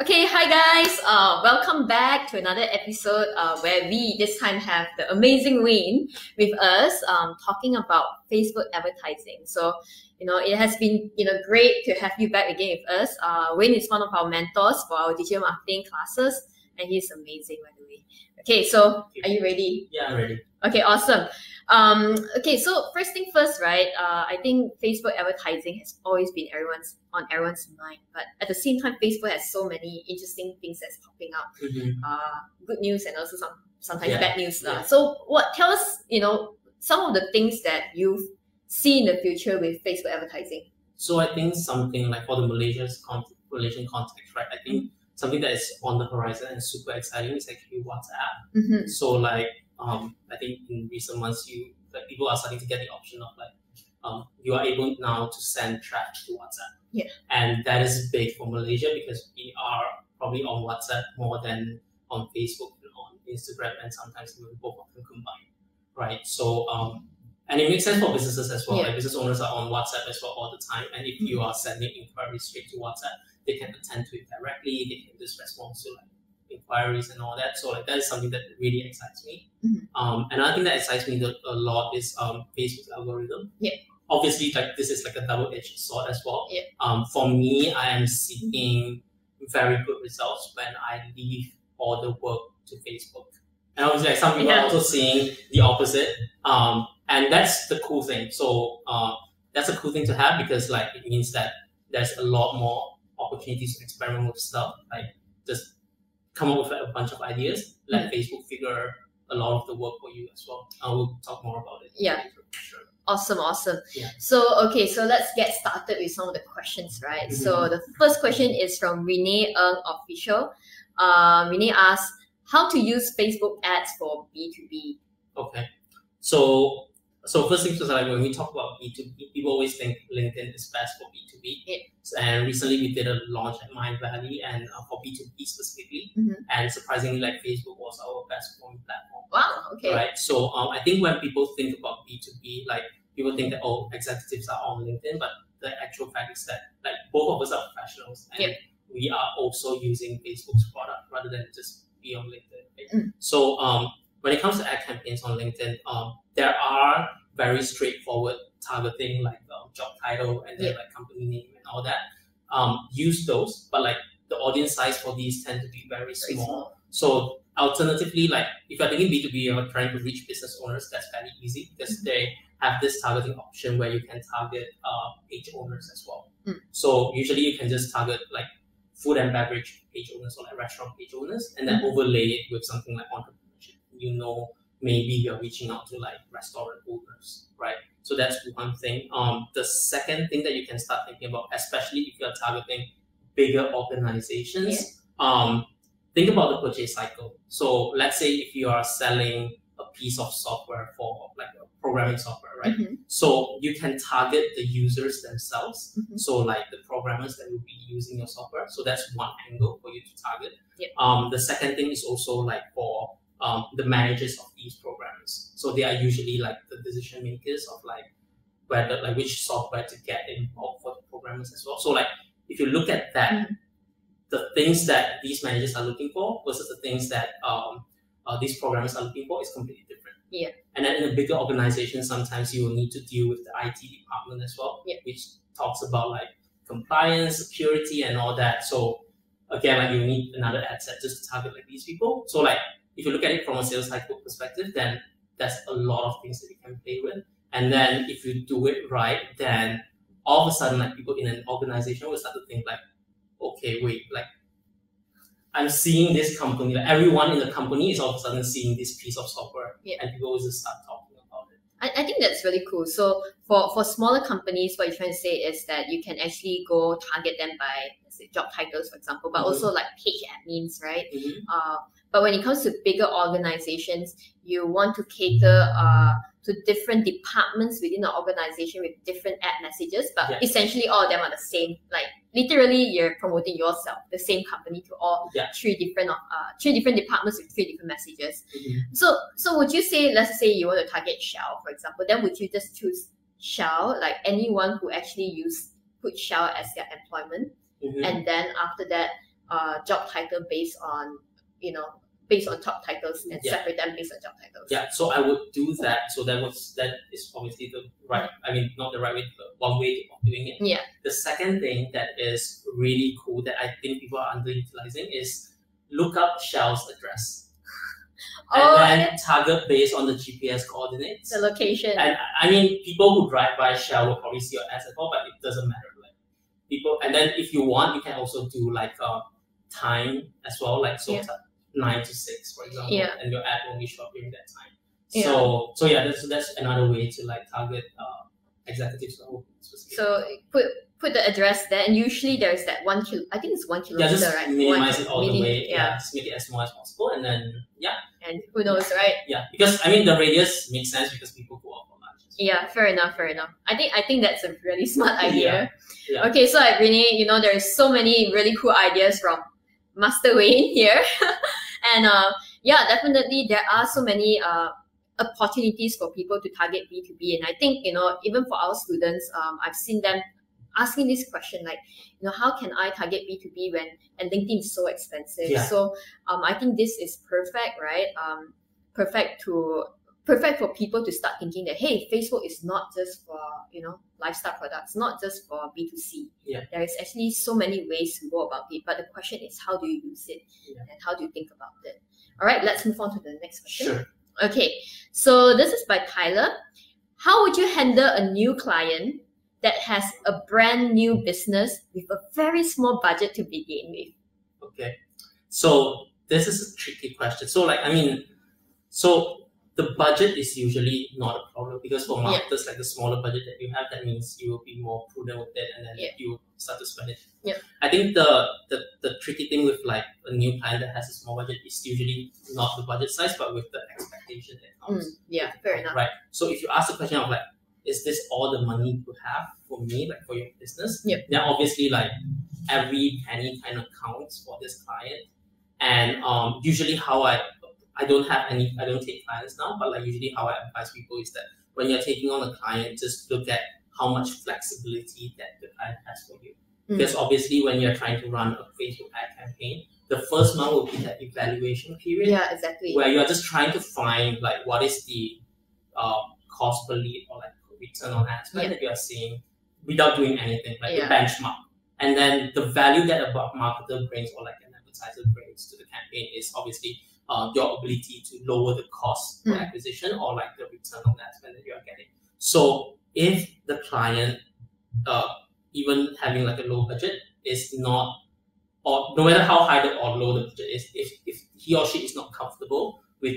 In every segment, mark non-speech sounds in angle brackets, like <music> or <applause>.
Okay, hi guys. Uh, welcome back to another episode uh, where we this time have the amazing Wayne with us, um, talking about Facebook advertising. So, you know, it has been you know great to have you back again with us. Uh, Wayne is one of our mentors for our digital marketing classes, and he's amazing by the way. Okay, so are you ready? Yeah, I'm ready. Okay, awesome. Um, okay, so first thing first, right? Uh, I think Facebook advertising has always been everyone's on everyone's mind, but at the same time, Facebook has so many interesting things that's popping up. Mhm. Uh, good news and also some sometimes Yeah, bad news. yeah. So, what tell us, you know, some of the things that you see in the future with Facebook advertising? So I think something like for the Malaysia's con- Malaysian context, right? I think something that is on the horizon and super exciting is actually WhatsApp. Mm-hmm. So like um, I think in recent months, you like people are starting to get the option of like um, you are able now to send traffic to WhatsApp. Yeah. And that is big for Malaysia because we are probably on WhatsApp more than on Facebook and on Instagram and sometimes even both of them combined. Right. So um, and it makes sense for businesses as well. Yeah. Like business owners are on WhatsApp as well all the time. And if you are sending inquiries straight to WhatsApp, they can attend to it directly. They can just respond to like inquiries and all that. So like that is something that really excites me. Mhm. Um, another thing that excites me a lot is um, Facebook's algorithm. Yeah. Obviously, like this is like a double-edged sword as well. Yeah. Um, for me, I am seeing very good results when I leave all the work to Facebook. And obviously, like some people Yeah. are also seeing the opposite. Um, and that's the cool thing. So uh, that's a cool thing to have because like it means that there's a lot more opportunities to experiment with stuff. Like just come up with like, a bunch of ideas. Let Facebook figure a lot of the work for you as well. I will talk more about it. Yeah. Sure. Awesome, awesome. Yeah. So, okay, so let's get started with some of the questions, right? So, Mhm. the first question is from Renee Ng Official. Um, Renee asks, how to use Facebook ads for B2B? Okay. So so first things first, like when we talk about B two B, people always think LinkedIn is best for B two B. Yeah. And recently we did a launch at Mindvalley and uh, for B two B specifically, Mhm. and surprisingly, like Facebook was our best performing platform. Wow, okay. Right. So um, I think when people think about B two B, like people think that oh executives are on LinkedIn, but the actual fact is that like both of us are professionals and Yeah. we are also using Facebook's product rather than just be on LinkedIn. right? Mm. So um, when it comes to ad campaigns on LinkedIn, um, there are very straightforward targeting like um, job title and then Yeah. like company name and all that. Um, use those, but like the audience size for these tend to be very small. small. So alternatively, like if you're thinking B2B, you're trying to reach business owners, that's fairly easy because they have this targeting option where you can target uh, page owners as well. Mm. So usually you can just target like food and beverage page owners or like restaurant page owners and then Mhm. overlay it with something like entrepreneurship. You know, maybe you're reaching out to like restaurant owners, right? So that's one thing. Um, the second thing that you can start thinking about, especially if you're targeting bigger organizations, um, think about the purchase cycle. So let's say if you are selling a piece of software for like a programming software, right? Mhm, So you can target the users themselves. mhm. So like the programmers that will be using your software. So that's one angle for you to target. Yep. Um, the second thing is also like for um, the managers of these programs. So they are usually like the decision makers of like whether like which software to get involved for the programmers as well. So like if you look at that, Mhm. the things that these managers are looking for versus the things that um, uh, these programmers are looking for is completely different. Yeah. And then in a bigger organization, sometimes you will need to deal with the IT department as well, Yeah. which talks about like compliance, security, and all that. So again, like you need another ad set just to target like these people. So like if you look at it from a sales cycle perspective, then there's a lot of things that you can play with. And then if you do it right, then all of a sudden like people in an organization will start to think like, okay, wait, like I'm seeing this company, like everyone in the company is all of a sudden seeing this piece of software, Yeah. and people will just start talking about it. I, I think that's really cool. So for, for smaller companies, what you're trying to say is that you can actually go target them by say job titles, for example, but Mhm. also like page admins, right? Uh, but when it comes to bigger organizations, you want to cater uh, to different departments within the organization with different ad messages, but Yeah. essentially all of them are the same. Like literally, you're promoting yourself, the same company to all Yeah. three different uh, three different departments with three different messages. Mhm. So, so would you say, let's say you want to target Shell, for example, then would you just choose Shell, like anyone who actually use put Shell as their employment, Mhm. and then after that, uh, job title based on you know based on top titles and Yeah. separate them based on job titles. Yeah, so I would do that. So that was that is obviously the right. I mean, not the right way, but one way of doing it. Yeah. The second thing that is really cool that I think people are underutilizing is look up Shell's address <laughs> Oh, and then target based on the GPS coordinates. the location. And I mean, people who drive by Shell will probably see your ads at all, but it doesn't matter. Like people, and then if you want, you can also do like uh, time as well, like so Yeah. Nine to six, for example, Yeah. and your ad only show up during that time. Yeah. So, so yeah, that's that's another way to like target uh, executives who are specific. So put put the address there, and usually there's that one kilo. I think it's one yeah, kilometer, just right? minimize One- it all mini- the way. Yeah. Yeah, just make it as small as possible, and then yeah, and who knows, right? yeah, because I mean the radius makes sense because people go out for lunch. Yeah, fair enough, fair enough. I think I think that's a really <laughs> smart idea. Yeah. Okay, so like Renee, you know, there's so many really cool ideas from Master Wayne here, <laughs> and uh, yeah, definitely there are so many uh opportunities for people to target B two B, and I think you know even for our students, um, I've seen them asking this question like, you know, how can I target B two B when and LinkedIn is so expensive? Yeah. So um, I think this is perfect, right? Um, perfect to perfect for people to start thinking that hey facebook is not just for you know lifestyle products not just for b2c Yeah. there is actually so many ways to go about it but the question is how do you use it Yeah. and how do you think about it all right let's move on to the next question Sure. okay so this is by tyler how would you handle a new client that has a brand new business with a very small budget to begin with Okay. So this is a tricky question. So like I mean, so the budget is usually not a problem because for Yeah. marketers like the smaller budget that you have, that means you will be more prudent with it and then Yeah. you start to spend it. Yeah. I think the, the the tricky thing with like a new client that has a small budget is usually not the budget size but with the expectation that comes. Mm, yeah fair enough Right. So if you ask the question of like, is this all the money you have for me, like for your business? Yeah. Then obviously like every penny kind of counts for this client. And um usually how I I don't have any I don't take clients now, but like usually how I advise people is that when you're taking on a client, just look at how much flexibility that the client has for you. Mm. Because obviously when you're trying to run a Facebook ad campaign, the first month will be that evaluation period yeah exactly where you're just trying to find like what is the uh, cost per lead or like return on ad spend Yeah. that you are seeing without doing anything, like Yeah. the benchmark. And then the value that a marketer brings or like an advertiser brings to the campaign is obviously uh, your ability to lower the cost Mm. acquisition or like the return on spend that you are getting. So if the client, uh, even having like a low budget, is not or no matter how high the or low the budget is, if, if he or she is not comfortable with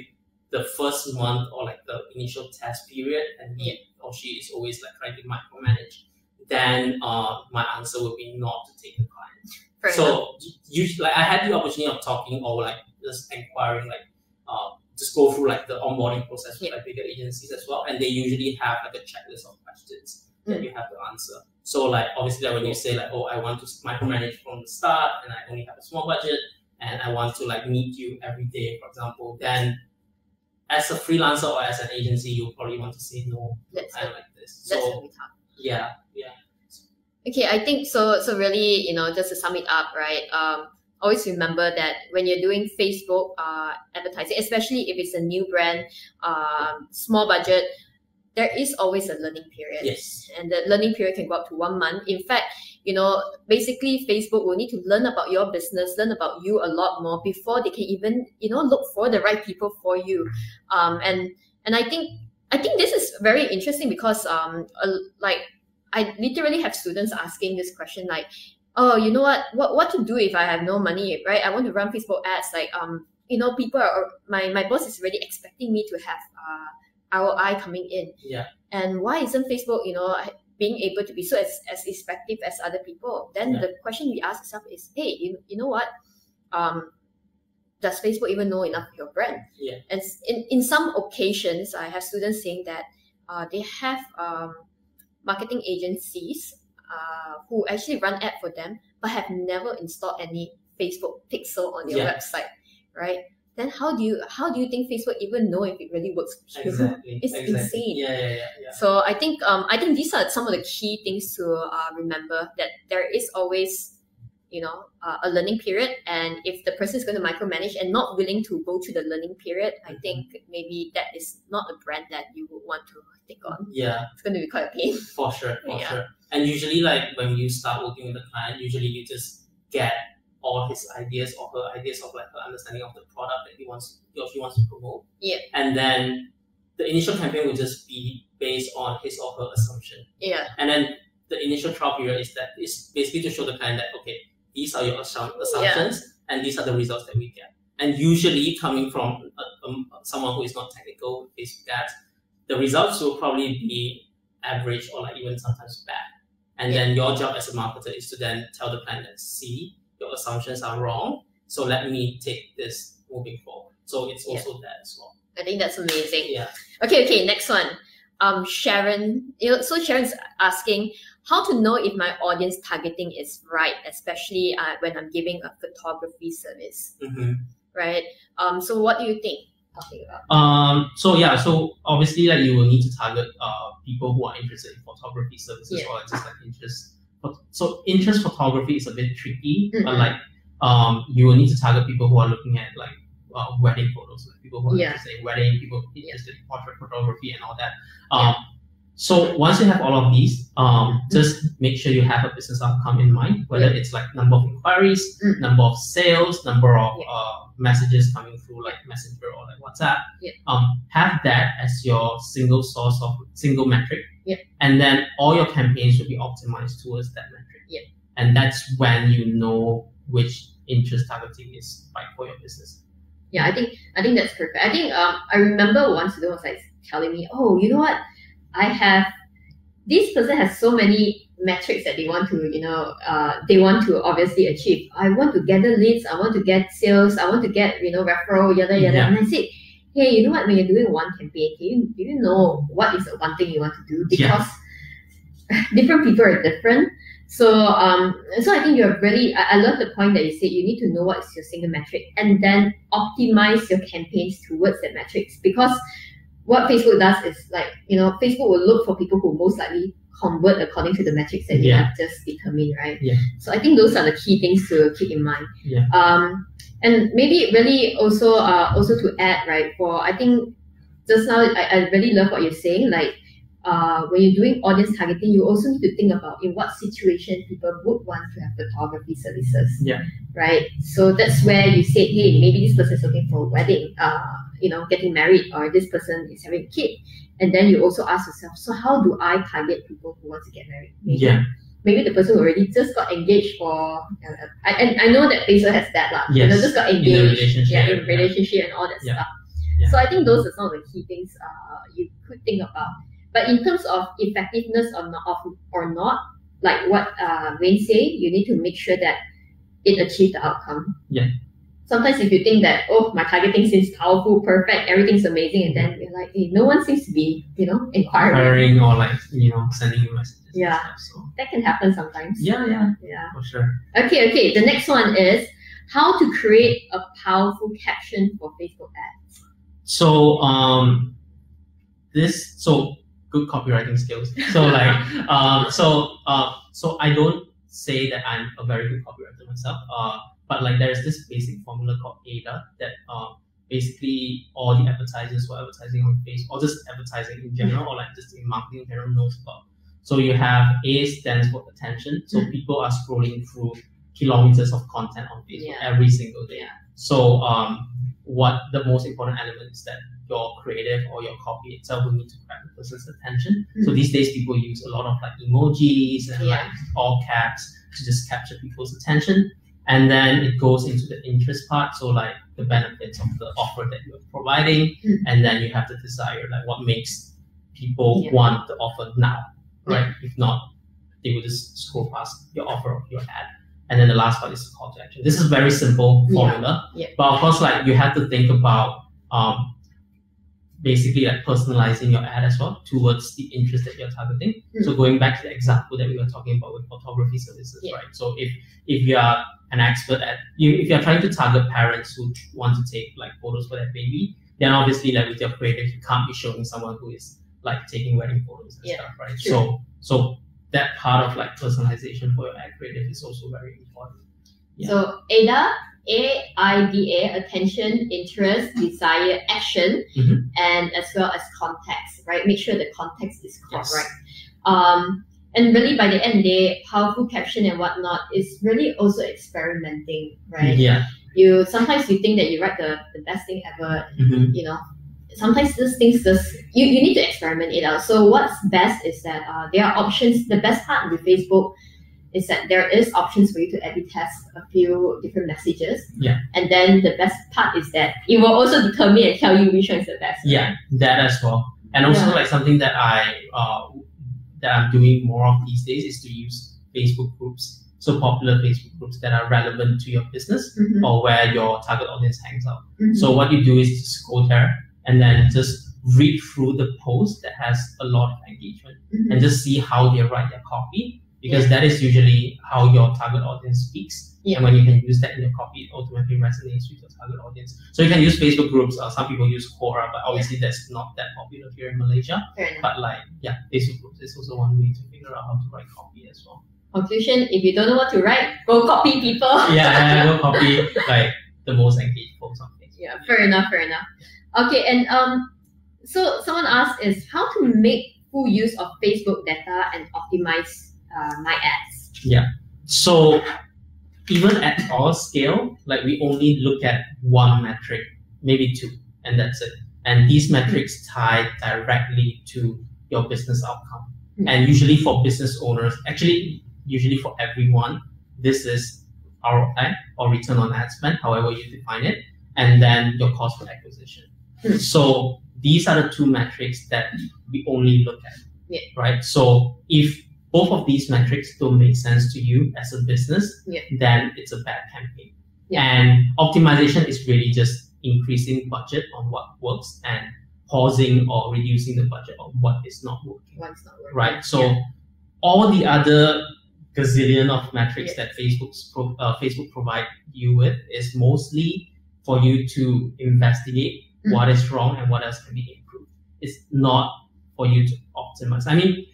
the first month or like the initial test period and he or she is always like trying to micromanage, then uh, my answer would be not to take the client. Fair so usually like I had the opportunity of talking or like just inquiring like uh, just go through like the onboarding process with Yeah. like bigger agencies as well and they usually have like a checklist of questions that Mm. you have to answer. So like obviously like when you say like oh I want to micromanage from the start and I only have a small budget and I want to like meet you every day for example then as a freelancer or as an agency you probably want to say no kind of like this. that's So yeah yeah Okay, I think so. So really, you know, just to sum it up, right? Um, always remember that when you're doing Facebook uh, advertising, especially if it's a new brand, um, small budget, there is always a learning period, yes and the learning period can go up to one month. In fact, you know, basically, Facebook will need to learn about your business, learn about you a lot more before they can even, you know, look for the right people for you. Um, and and I think I think this is very interesting because um, uh, like I literally have students asking this question like, oh, you know what, what what to do if I have no money, right? I want to run Facebook ads. Like, um, you know, people are my my boss is already expecting me to have uh ROI coming in. Yeah. And why isn't Facebook, you know, being able to be so as, as effective as other people? Then Yeah. the question we ask ourselves is, hey, you, you know what? Um, does Facebook even know enough of your brand? Yeah. And in, in some occasions, I have students saying that uh, they have um, marketing agencies uh, who actually run ad for them, but have never installed any Facebook pixel on their Yeah. website, right? Then how do you how do you think Facebook even know if it really works exactly It's exactly. insane. yeah yeah yeah yeah So I think um I think these are some of the key things to uh, remember that there is always, you know uh, a learning period and if the person is going to micromanage and not willing to go through the learning period i think maybe that is not a brand that you would want to take on Yeah, it's going to be quite a pain for sure, for Yeah. sure. And usually, like when you start working with the client, usually you just get all his ideas or her ideas of like her understanding of the product that he wants or she wants to promote. Yeah. And then the initial campaign will just be based on his or her assumption. yeah And then the initial trial period is that is basically to show the client that okay, these are your assum- assumptions and these are the results that we get. And usually coming from uh, um, someone who is not technical is that the results will probably be average or like even sometimes bad. And then your job as a marketer is to then tell the client that see your assumptions are wrong, so let me take this moving forward. So it's Yeah. also that as well. i think that's amazing Yeah. Okay, okay, next one. Um, Sharon. You know, so Sharon's asking how to know if my audience targeting is right, especially uh, when I'm giving a photography service, hmm right? Um, so what do you think? Talking about. Um, so yeah, so obviously like you will need to target uh people who are interested in photography services Yeah. or just like interest. So interest photography is a bit tricky, but Mhm. like um you will need to target people who are looking at like uh, wedding photos, like people who are Yeah. interested in wedding, people interested in portrait photography and all that. Um, so once you have all of these, um, just make sure you have a business outcome in mind, whether Yeah. it's like number of inquiries, Mm. number of sales, number of Yeah. uh, messages coming through like Messenger or like WhatsApp. Yeah. Um, have that as your single source of single metric. Yeah. And then all your campaigns will be optimized towards that metric. Yeah. And that's when you know which interest targeting is right for your business. Yeah, I think I think that's perfect. I think um I remember once they was like telling me, oh, you know what, I have this person has so many metrics that they want to, you know, uh, they want to obviously achieve. I want to gather leads, I want to get sales, I want to get, you know, referral, yada yada. Yeah. And I said, hey, you know what, when you're doing one campaign, do you, do you know what is the one thing you want to do? Yeah. Because <laughs> different people are different. So um, so I think you're really I, I love the point that you said you need to know what is your single metric and then optimize your campaigns towards that metrics because what Facebook does is like you know Facebook will look for people who most likely convert according to the metrics that you Yeah. have just determined, right? Yeah. So I think those are the key things to keep in mind. Yeah. Um, and maybe really also uh also to add right for I think just now I, I really love what you're saying like uh, when you're doing audience targeting, you also need to think about in what situation people would want to have photography services. Yeah. Right. So that's where you say, hey, maybe this person is looking for a wedding, uh, you know, getting married, or this person is having a kid. And then you also ask yourself, so how do I target people who want to get married? Maybe, Yeah. Maybe the person already just got engaged for, uh, I, and I know that Facebook has that, lah. You know, just got engaged. relationship. Yeah, in relationship and all that Yeah. stuff. Yeah. So I think those are some of the key things uh, you could think about. But in terms of effectiveness or not, of, or not, like what uh, Wayne say, you need to make sure that it achieves the outcome. Yeah. Sometimes if you think that oh my targeting seems powerful, perfect, everything's amazing, and then you're like, hey, no one seems to be you know inquiring. Hiring or like you know sending you messages. and Yeah. stuff, so That can happen sometimes. yeah, yeah, Yeah. for sure. Okay, okay. The next one is how to create a powerful caption for Facebook ads. So um, this so good copywriting skills. So <laughs> like um, so uh, so I don't say that I'm a very good copywriter myself. Uh, but like there's this basic formula called AIDA that um basically all the advertisers are advertising on Facebook or just advertising in general or like just in marketing in general knows about. So you have A stands for attention. So Mhm. people are scrolling through kilometers of content on Facebook Yeah. every single day. Yeah. So um, what the most important element is that your creative or your copy itself will need to grab the person's attention. So Mhm. these days people use a lot of like emojis and Yeah. like all caps to just capture people's attention. And then it goes into the interest part, so like the benefits of the offer that you're providing, Mm. and then you have the desire, like what makes people Yeah. want the offer now, right? If not, they will just scroll past your offer or your ad. And then the last part is the call to action. This is very simple Yeah. formula, Yeah. but of course, like you have to think about um, basically like personalizing your ad as well towards the interest that you're targeting. Mm. So going back to the example that we were talking about with photography services, Yeah. right? So if if you are an expert at you if you're trying to target parents who want to take like photos for their baby, then obviously like with your creative you can't be showing someone who is like taking wedding photos and Yeah, stuff, right? true. So so that part of like personalization for your ad creative is also very important. Yeah. So AIDA, A I D A, attention, interest, desire, action, Mhm. and as well as context, right? Make sure the context is Yes. correct. Um, and really, by the end of the day, powerful caption and whatnot is really also experimenting, right? Yeah. You sometimes you think that you write the, the best thing ever, Mhm. you know. Sometimes these things just you, you need to experiment it out. So what's best is that uh, there are options. The best part with Facebook is that there is options for you to edit test a few different messages. Yeah. And then the best part is that it will also determine and tell you which one is the best. Yeah, that as well. And also Yeah. like something that I uh, that I'm doing more of these days is to use Facebook groups. So popular Facebook groups that are relevant to your business Mhm, or where your target audience hangs out. mhm. So what you do is just go there and then just read through the post that has a lot of engagement Mhm. and just see how they write their copy because that is usually how your target audience speaks. Yeah. And when you can use that in your copy, it automatically resonates with your target audience. So you can use Facebook groups. Uh, some people use Quora, but obviously that's not that popular here in Malaysia. But like, yeah, Facebook groups is also one way to figure out how to write copy as well. Conclusion: If you don't know what to write, go copy people. <laughs> Yeah, go <laughs> copy like the most engaged posts on Facebook. Yeah, fair enough, fair enough. Okay, and um, so someone asked is how to make full use of Facebook data and optimize uh, my ads. Yeah. So even at our scale, like we only look at one metric, maybe two, and that's it. And these metrics tie directly to your business outcome. Mm. And usually for business owners, actually, usually for everyone, this is ROI or return on ad spend, however you define it, and then your cost per acquisition. Mm. So these are the two metrics that we only look at. Yeah. Right. So if both of these metrics don't make sense to you as a business, Yeah. then it's a bad campaign. Yeah. And optimization is really just increasing budget on what works and pausing or reducing the budget on what is not working. One's not working. Right. So Yeah. all the other gazillion of metrics that Facebook's pro, uh, Facebook provide you with is mostly for you to investigate Mm. what is wrong and what else can be improved. It's not for you to optimize. I mean,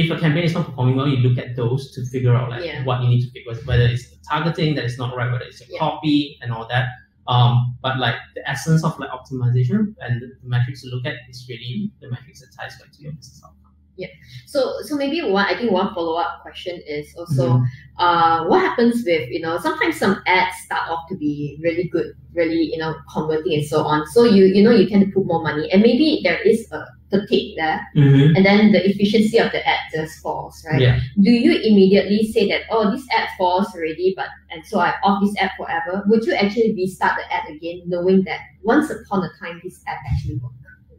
if a campaign is not performing well, you look at those to figure out like Yeah. what you need to fix, whether it's the targeting that is not right, whether it's your Yeah. copy and all that. Um, but like the essence of like optimization and the, metrics to look at is really the metrics that ties back to your business outcome. Yeah. So so maybe one I think one follow up question is also Mhm. uh what happens with you know sometimes some ads start off to be really good, really you know converting and so on. So you you know you tend to put more money and maybe there is a fatigue there Mhm. and then the efficiency of the ad just falls, right? Yeah. Do you immediately say that oh this ad falls already but and so I off this ad forever? Would you actually restart the ad again knowing that once upon a time this ad actually worked?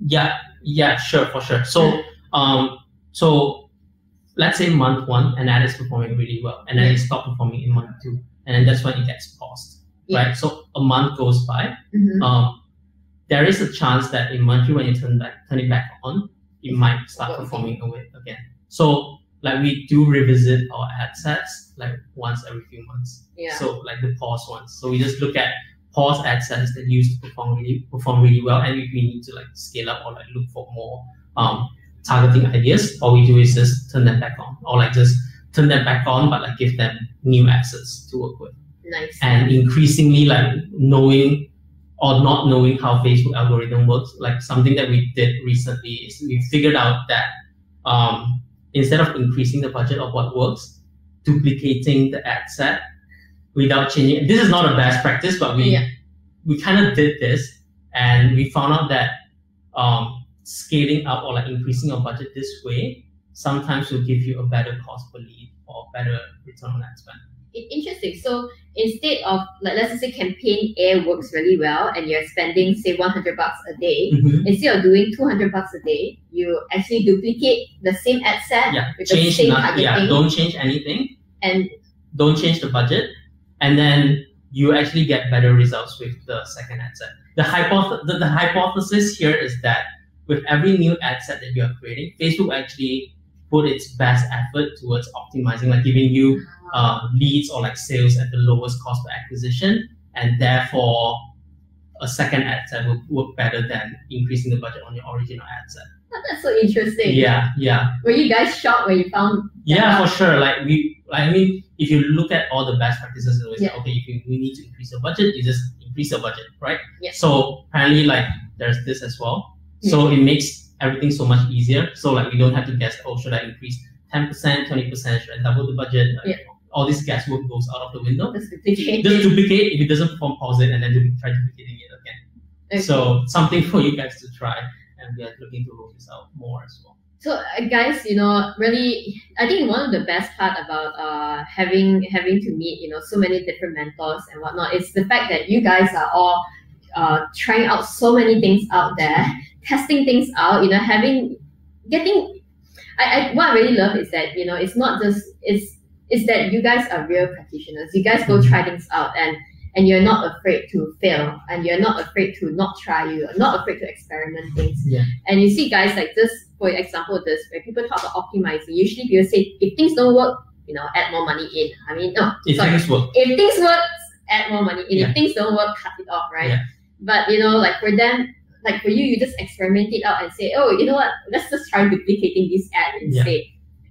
Yeah, yeah, sure, for sure. So, um, so let's say month one, an ad is performing really well, and then it stopped performing in month two, and then that's when it gets paused, Yeah. right? So a month goes by. Mhm. Um, there is a chance that in month two, when you turn back, turn it back on, it might start performing away again. So, like we do revisit our ad sets like once every few months. Yeah. So like the pause ones. So we just look at pause ad sets that used to perform really perform really well, and if we need to like scale up or like look for more um, targeting ideas, all we do is just turn them back on, or like just turn them back on, but like give them new assets to work with, nice. and increasingly like knowing or not knowing how Facebook algorithm works. Like something that we did recently is we figured out that um, instead of increasing the budget of what works, duplicating the ad set without changing. This is not a best practice, but we Yeah. we kind of did this, and we found out that um, scaling up or like increasing your budget this way sometimes will give you a better cost per lead or better return on ad spend. Interesting. So instead of like let's just say campaign A works really well and you're spending say 100 bucks a day, mm-hmm. instead of doing 200 bucks a day, you actually duplicate the same ad set Yeah, with the change same not, yeah, don't change anything. and don't change the budget, and then you actually get better results with the second ad set. The, hypoth- the, the hypothesis here is that with every new ad set that you are creating, Facebook actually put its best effort towards optimizing, like giving you uh, leads or like sales at the lowest cost per acquisition, and therefore a second ad set will work better than increasing the budget on your original ad set. Oh, <laughs> that's so interesting. Yeah, yeah. Were you guys shocked when you found Yeah, Yeah. for sure. Like we Like, I mean, if you look at all the best practices, it's always Yeah. like, okay, if you we need to increase your budget, you just increase your budget, right? Yeah. So apparently, like, there's this as well. So it makes everything so much easier. So like, we don't have to guess. Oh, should I increase ten percent, twenty percent? Should I double the budget? Like, Yeah. All this guesswork goes out of the window. Just duplicate. Just duplicate. If it doesn't perform, pause it, and then try duplicating it again. Okay. So something <laughs> for you guys to try, and we are looking to roll this out more as well. So uh, guys, you know, really, I think one of the best part about uh having having to meet you know so many different mentors and whatnot is the fact that you guys are all uh trying out so many things out there, <laughs> testing things out. You know, having getting. I, I what I really love is that you know it's not just it's it's that you guys are real practitioners. You guys go try things out and and you're not afraid to fail and you're not afraid to not try. You're not afraid to experiment things. Yeah. And you see guys like this, for example, this where people talk about optimizing. Usually people say if things don't work, you know, add more money in. I mean, no, If sorry. things work, If things work, add more money in. Yeah. If things don't work, cut it off, right? Yeah. But you know, like for them, like for you, you just experiment it out and say, oh, you know what? Let's just try duplicating this ad instead.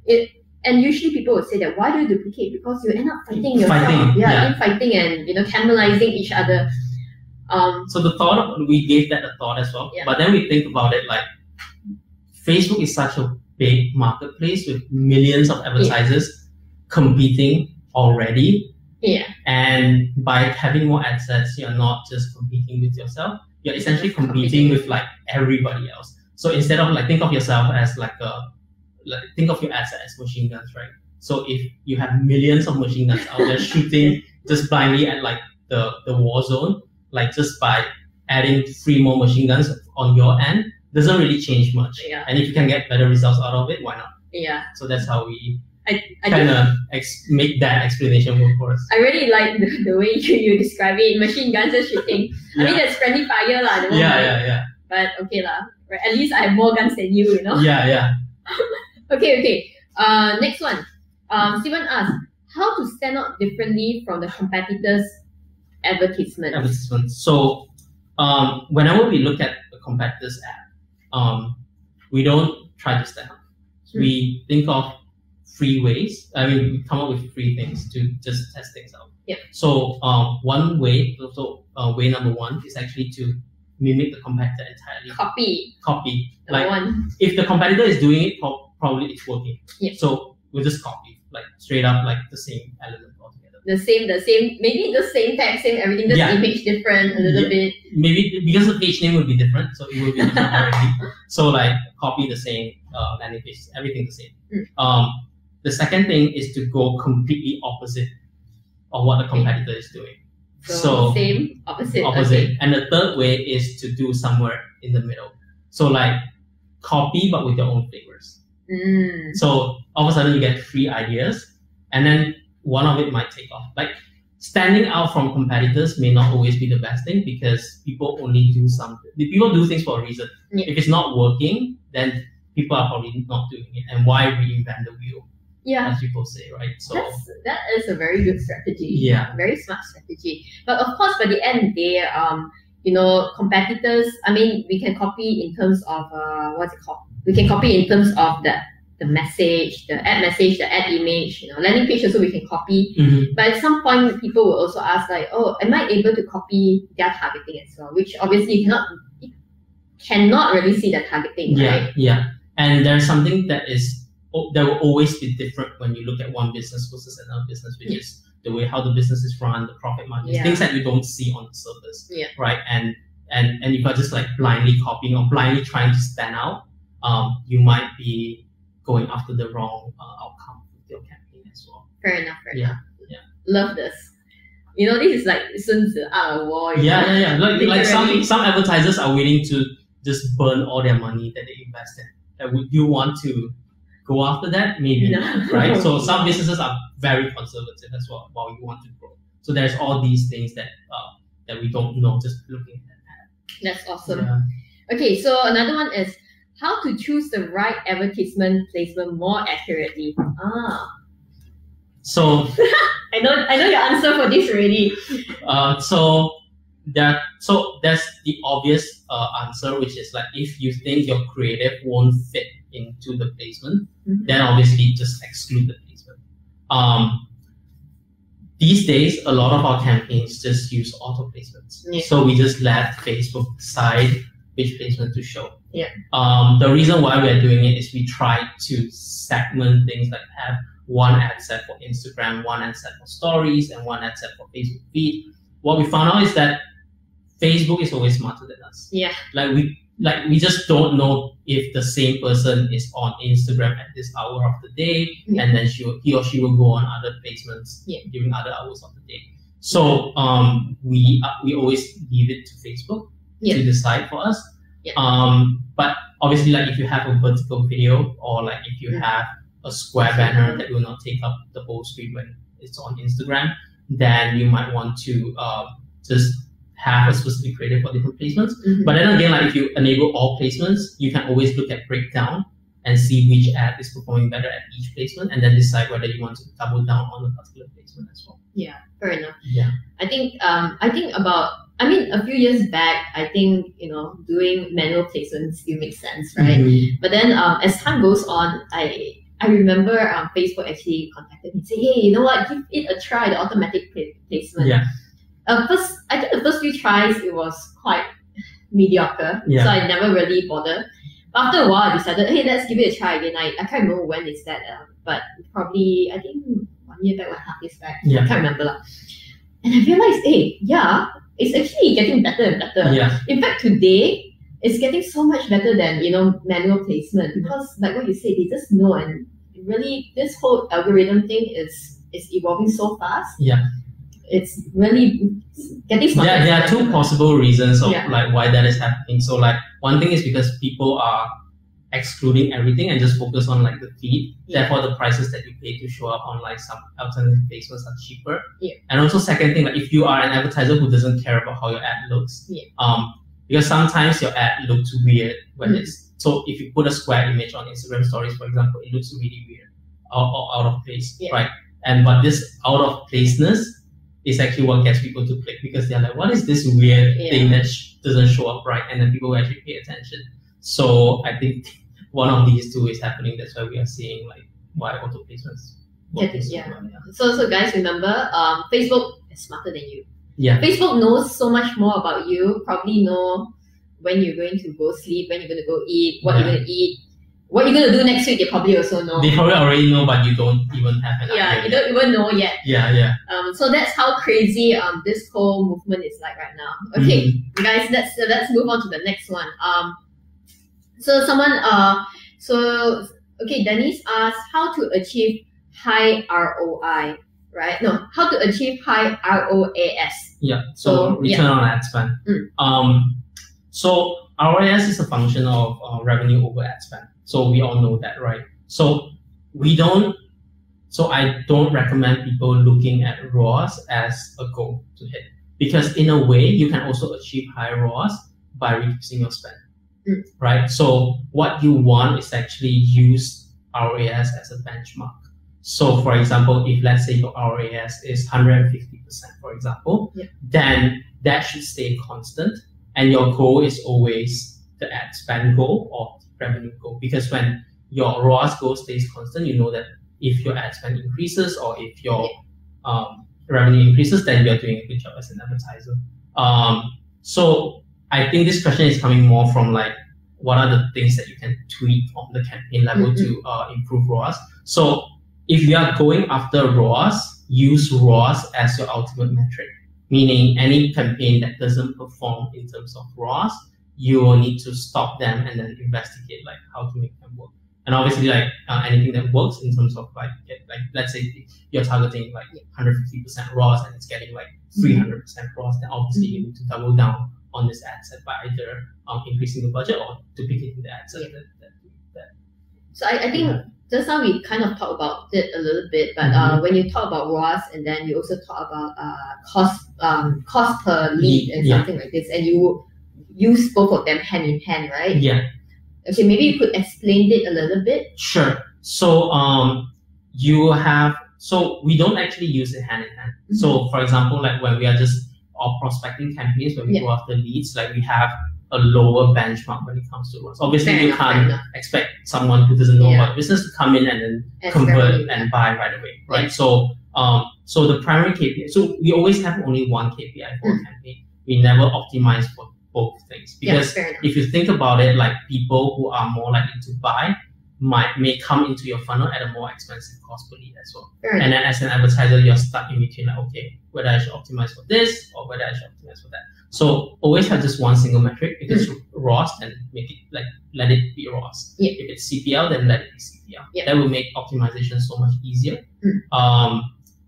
It and usually people would say that why do you duplicate? Because you end up fighting yourself. Fighting, yeah, yeah. in fighting and you know cannibalizing each other. Um, So the thought of, we gave that a thought as well. Yeah. But then we think about it like Facebook is such a big marketplace with millions of advertisers competing already. yeah, And by having more ad sets, you're not just competing with yourself. You're essentially Competing. competing with like everybody else. So instead of like think of yourself as like a like think of your ad set as machine guns, right? So if you have millions of machine guns out there shooting <laughs> just blindly at like the, the war zone, like just by adding three more machine guns on your end, doesn't really change much. yeah, And if you can get better results out of it, why not? yeah. So that's how we I, I kind of ex- make that explanation work for us. I really like the, the way you, <laughs> you describe it. Machine guns and shooting. I mean that's friendly fire lah. yeah, yeah, yeah, But okay lah. Right. At least I have more guns than you. You know. yeah, yeah. <laughs> Okay, okay. Uh, next one. Um, Steven asked, how to stand out differently from the competitors' advertisement? advertisements. So um, whenever we look at a competitor's ad, um, we don't try to stand out. Hmm. We think of three ways. I mean, we come up with three things to just test things out. Yep. So um, one way, so uh, way number one is actually to mimic the competitor entirely. Copy. Copy. Number Like one. if the competitor is doing it, probably it's working. Yep. So we'll just copy, like straight up, like the same element altogether. The same, the same, maybe the same text, same everything, just Yeah. image different a little Yeah. bit. maybe because the page name will be different, so it will be different already. <laughs> So like copy the same uh, landing page, everything the same. Mm. Um, the second thing is to go completely opposite of what the competitor is doing. So, So, same, opposite. Opposite. Okay. And the third way is to do somewhere in the middle. So like copy but with your own flavors. Mm. So all of a sudden you get three ideas, and then one of it might take off. Like standing out from competitors may not always be the best thing because people only do something. People do things for a reason. Yeah. If it's not working, then people are probably not doing it. And why reinvent the wheel, Yeah. as people say, right? So That's that is a very good strategy. Yeah. Very smart strategy. But of course by the end of the day, um, you know, competitors I mean we can copy in terms of uh what's it called? We can copy in terms of the the message, the ad message, the ad image, you know, landing page also we can copy. Mhm. But at some point people will also ask like, oh, am I able to copy their targeting as well? Which obviously you cannot you cannot really see the targeting, yeah, right? yeah. And there's something that is oh, that will always be different when you look at one business versus another business, which Yeah. is the way how the business is run, the profit margins, Yeah. things that you don't see on the surface. Yeah. Right. And and and if you're just like blindly copying or blindly trying to stand out, um, you might be going after the wrong uh, outcome with your campaign as well. Fair enough, fair Yeah, enough. yeah. Love this. You know, this is like Sun Tzu Art of War. Yeah, know? yeah, yeah. Like, like some some advertisers are willing to just burn all their money that they invested. in. Like, would you want to go after that? Maybe No. right? So <laughs> some businesses are very conservative as well while you want to grow. So there's all these things that uh, that we don't know just looking at. That. That's awesome. Yeah. Okay, so another one is how to choose the right advertisement placement more accurately. Ah, So <laughs> I know, I know your answer for this already. uh, so that so that's the obvious uh, answer, which is like if you think your creative won't fit into the placement, Mhm. then obviously just exclude the placement. um, these days a lot of our campaigns just use auto placements. Yeah. So we just let Facebook decide which placement to show. Yeah. Um, the reason why we're doing it is we try to segment things like have one ad set for Instagram, one ad set for stories, and one ad set for Facebook feed. What we found out is that Facebook is always smarter than us. Yeah. Like we like we just don't know if the same person is on Instagram at this hour of the day, Yeah. and then she will, he or she will go on other placements Yeah. during other hours of the day. So um, we uh, we always leave it to Facebook Yeah. to decide for us. Yeah. Um, but obviously, like if you have a vertical video or like if you have a square banner that will not take up the whole screen when it's on Instagram, then you might want to um, just have a specific creative for different placements. Mhm. But then again, like if you enable all placements, you can always look at breakdown and see which ad is performing better at each placement, and then decide whether you want to double down on a particular placement as well. Yeah, fair enough. Yeah. I think um I think about I mean a few years back I think you know doing manual placements still makes sense, right? Mhm. But then um as time goes on I I remember um, Facebook actually contacted me and say, hey, you know what, give it a try, the automatic pla- placement. Yeah. Uh, first, I think the first few tries it was quite mediocre, Yeah. so I never really bothered. But after a while, I decided, hey, let's give it a try again. I, I can't remember when is that, um, but probably I think one year back, one half years back. Yeah. I can't remember lah. And I realized, hey, yeah, it's actually getting better and better. Yeah. In fact, today it's getting so much better than you know manual placement because, like what you said, they just know and really this whole algorithm thing is is evolving so fast. Yeah. It's really getting smarter. There, there are two possible reasons of Yeah. like why that is happening. So like one thing is because people are excluding everything and just focus on like the feed. Yeah. Therefore, the prices that you pay to show up on like some alternative placements are cheaper. Yeah. And also, second thing, like if you are an advertiser who doesn't care about how your ad looks, Yeah. um, because sometimes your ad looks weird when Mm. it's so if you put a square image on Instagram stories, for example, it looks really weird or, or out of place, Yeah. right? And but this out of placeness is actually what gets people to click because they're like, what is this weird Yeah. thing that sh- doesn't show up right? And then people will actually pay attention. So I think one of these two is happening. That's why we are seeing like why auto placements. Yeah, so yeah. well, yeah. So so guys, remember, um, Facebook is smarter than you. Yeah. Facebook knows so much more about you. Probably know when you're going to go sleep, when you're going to go eat, what Yeah. you're going to eat, what you're going to do next week. They probably also know. They probably already know, but you don't even have an yeah, you don't even know yet. Yeah, yeah. Um, so that's how crazy um this whole movement is like right now. Okay, Mhm. guys, let's uh, let's move on to the next one. Um, so someone uh, so okay, Denise asked how to achieve high ROI, right? No, how to achieve high ROAS. Yeah. So, So, return on ad spend. Mm. Um, so ROAS is a function of uh, revenue over ad spend. So we all know that, right? So we don't. So I don't recommend people looking at ROAS as a goal to hit because in a way you can also achieve high ROAS by reducing your spend, Mm. right? So what you want is actually use ROAS as a benchmark. So for example, if let's say your ROAS is 150%, for example, Yeah. then that should stay constant. And your goal is always the ad spend goal or revenue goal. Because when your ROAS goal stays constant, you know that if your ad spend increases or if your um, revenue increases, then you're doing a good job as an advertiser. Um, so I think this question is coming more from like, what are the things that you can tweak on the campaign level to uh, improve ROAS? So if you are going after ROAS, use ROAS as your ultimate metric. Meaning any campaign that doesn't perform in terms of ROAS, you will need to stop them and then investigate like how to make them work. And obviously, like uh, anything that works in terms of like get, like let's say you're targeting like 150% ROAS and it's getting like 300% ROAS, then obviously you need to double down on this ad set by either um, increasing the budget or duplicating the ad set. Yeah. That, that, that, So I, I think Yeah. just now we kind of talked about it a little bit, but Mm-hmm. uh, when you talk about ROAS and then you also talk about uh, cost um, cost per lead and yeah. something like this, and you use both of them hand in hand, right? yeah. Okay, maybe you could explain it a little bit. Sure. So um, you have so we don't actually use it hand in hand. So for example, like when we are just or prospecting campaigns, when we Yeah. go after leads, like we have a lower benchmark when it comes to ROAS. Obviously, Fair you enough, can't expect someone who doesn't know Yeah. about business to come in and then convert and buy right away, right? Yeah. So, um, so the primary KPI. So we always have only one KPI for Mm. a campaign. We never optimize for both things because if you think about it, like people who are more likely to buy might may come into your funnel at a more expensive cost per lead as well. Enough. And then as an advertiser, you're stuck in between like, okay, whether I should optimize for this or whether I should optimize for that. So always have just one single metric. If it's ROAS, then make it like let it be ROAS. Yeah. If it's CPL, then let it be CPL. Yeah. That will make optimization so much easier. Mm. Um,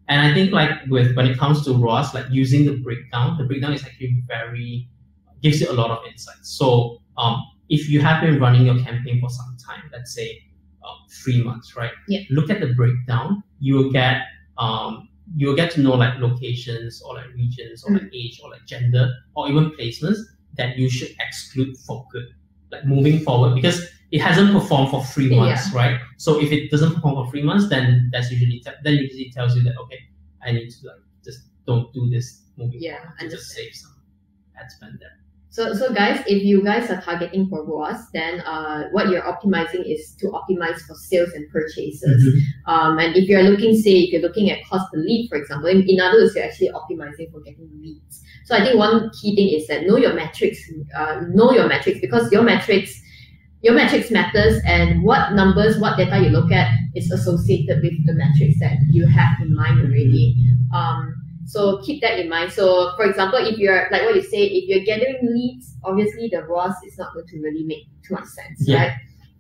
and I think like with when it comes to ROAS, like using the breakdown, the breakdown is actually very gives you a lot of insights. So um, if you have been running your campaign for some time, let's say um, three months, right? Yeah. Look at the breakdown. You will get um, you will get to know like locations or like regions or like age or like gender or even placements that you should exclude for good, like moving forward because it hasn't performed for three months, right? So if it doesn't perform for three months, then that's usually te- that usually tells you that okay, I need to like just don't do this moving Yeah, forward to just save some ad spend there. So, so guys, if you guys are targeting for ROAS, then uh, what you're optimizing is to optimize for sales and purchases. Mm-hmm. Um, and if you're looking, say, if you're looking at cost per lead, for example, in, in other words, you're actually optimizing for getting leads. So I think one key thing is that know your metrics, uh, know your metrics because your metrics, your metrics matters, and what numbers, what data you look at is associated with the metrics that you have in mind already. Um, so keep that in mind. So for example, if you're like what you say, if you're gathering leads, obviously the ROAS is not going to really make too much sense, Yeah. right?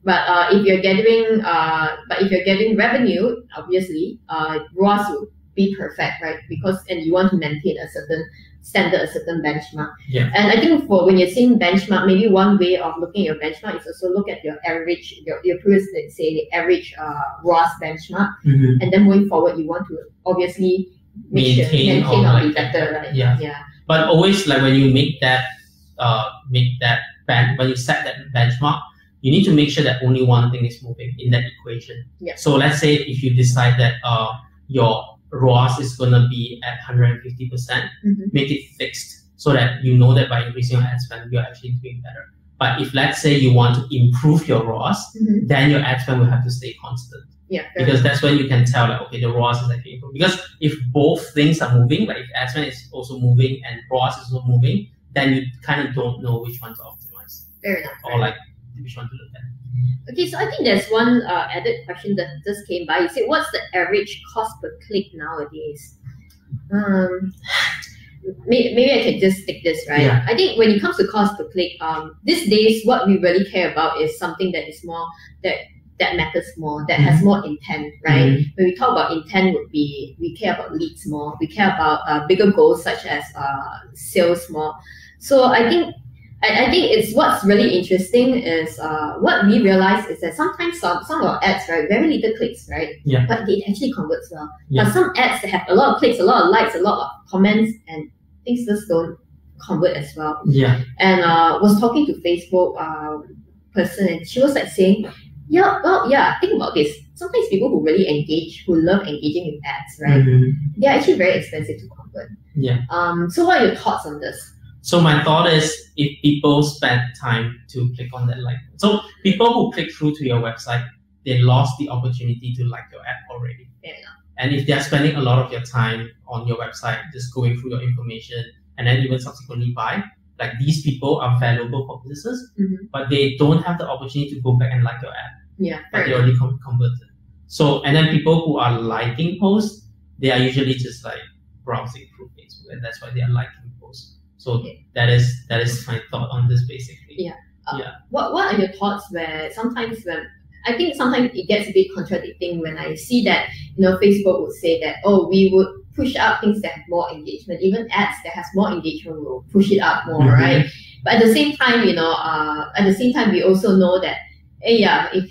But uh, if you're gathering, uh, but if you're getting revenue, obviously, uh, ROAS will be perfect, right? Because and you want to maintain a certain standard, a certain benchmark. Yeah. And I think for when you're seeing benchmark, maybe one way of looking at your benchmark is also look at your average, your, your previous, let's say, the average uh, ROAS benchmark, Mm-hmm. and then going forward, you want to obviously Maintain maintain or like be better, right? Yeah. Yeah. But always like when you make that uh make that ben- when you set that benchmark, you need to make sure that only one thing is moving in that equation. Yeah. So let's say if you decide that uh your ROAS is gonna be at 150 percent, Mhm. make it fixed so that you know that by increasing your ad spend you're actually doing better. But if let's say you want to improve your ROAS, Mhm. then your ad spend will have to stay constant Yeah. because that's when you can tell like okay the ROAS is actually improving. Because if both things are moving, like if ad spend is also moving and ROAS is also moving, then you kind of don't know which one to optimize Fair enough. or like which one to look at. Okay, so I think there's one uh, added question that just came by. You said, what's the average cost per click nowadays? Um, may, maybe I can just take this, right? Yeah. I think when it comes to cost per click, um, these days what we really care about is something that is more that that matters more, that has more intent, right? Mhm. When we talk about intent, would be we care about leads more, we care about uh, bigger goals such as uh, sales more. So I think I, I think it's what's really interesting is uh, what we realize is that sometimes some, some of our ads, right, very little clicks, right? Yeah. But they actually converts well. Yeah. But some ads that have a lot of clicks, a lot of likes, a lot of comments, and things just don't convert as well. Yeah. And uh, was talking to Facebook uh, person, and she was like saying, "Yeah, well, yeah. Think about this. Sometimes people who really engage, who love engaging with ads, right? Mhm. They're actually very expensive to convert. Yeah. Um. So, what are your thoughts on this? So my thought is if people spend time to click on that like so people who click through to your website, they lost the opportunity to like your app already. Enough. And if they're spending a lot of your time on your website, just going through your information and then even subsequently buy, like these people are valuable for businesses, Mhm. but they don't have the opportunity to go back and like your app, Yeah. but Fair they already com- converted. So and then people who are liking posts, they are usually just like browsing through Facebook, and that's why they are liking posts. So Okay. that is that is my thought on this basically. Yeah. Yeah. what what are your thoughts where sometimes when I think sometimes it gets a bit contradicting when I see that you know Facebook would say that oh we would push up things that have more engagement even ads that has more engagement will push it up more Mhm. right but at the same time you know uh, at the same time we also know that eh, yeah if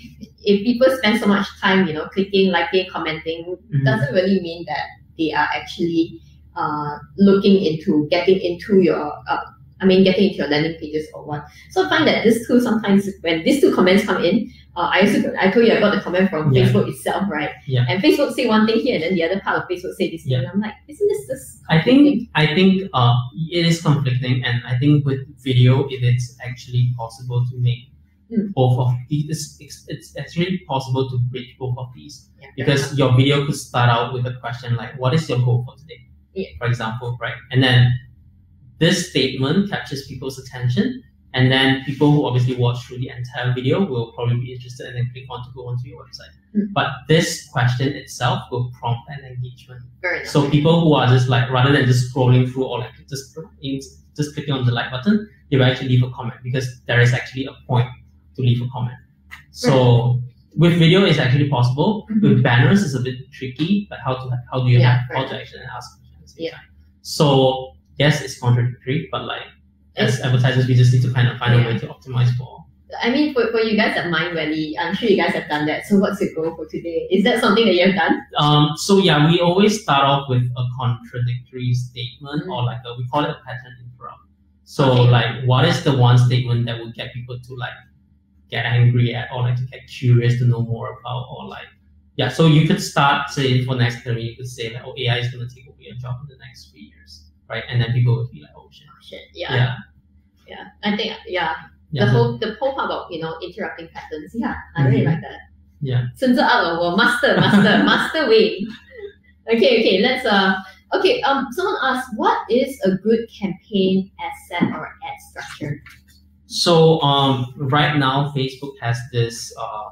if people spend so much time you know clicking liking commenting Mhm. doesn't really mean that they are actually uh, looking into getting into your uh, I mean, getting into your landing pages or what. So I find that these two sometimes when these two comments come in, uh, I also I told you I got the comment from Yeah. Facebook itself, right? Yeah. And Facebook say one thing here, and then the other part of Facebook say this thing. Yeah. And I'm like, isn't this this? I think I think uh, it is conflicting, and I think with video, it is actually possible to make Hmm. both of these. It's, it's, it's actually possible to bridge both of these Yeah, because your video could start out with a question like, "What is your goal for today?" Yeah. For example, right, and then this statement captures people's attention, and then people who obviously watch through the entire video will probably be interested and then click on to go onto your website. Hmm. But this question itself will prompt an engagement. So people who are just like rather than just scrolling through or like just just clicking on the like button, they will actually leave a comment because there is actually a point to leave a comment. So with video it's actually possible. Mhm. With banners it's a bit tricky, but how to how do you Yeah, have how to actually ask questions at the same Yeah. So yes, it's contradictory, but like as advertisers we just need to kind of find a way to optimize for I mean, for, for you guys at Mindvalley, I'm sure you guys have done that. So what's your goal for today? Is that something that you have done? Um, so yeah, we always start off with a contradictory statement Mm. or like a, we call it a pattern interrupt. So Okay. like, what is the one statement that would get people to like get angry at or like to get curious to know more about or like yeah. So you could start say for next term you could say like, oh AI is gonna take over your job in the next three years, right? And then people would be like, oh shit. Shit, yeah, Yeah. yeah. I think yeah, Yeah. the whole the whole part about you know interrupting patterns. Yeah, I really Mhm. like that. Yeah. 甚至二了，我 master master <laughs> master way. Okay, okay. Let's uh. Okay. Um. Someone asked, what is a good campaign asset or ad structure? So um, right now, Facebook has this uh,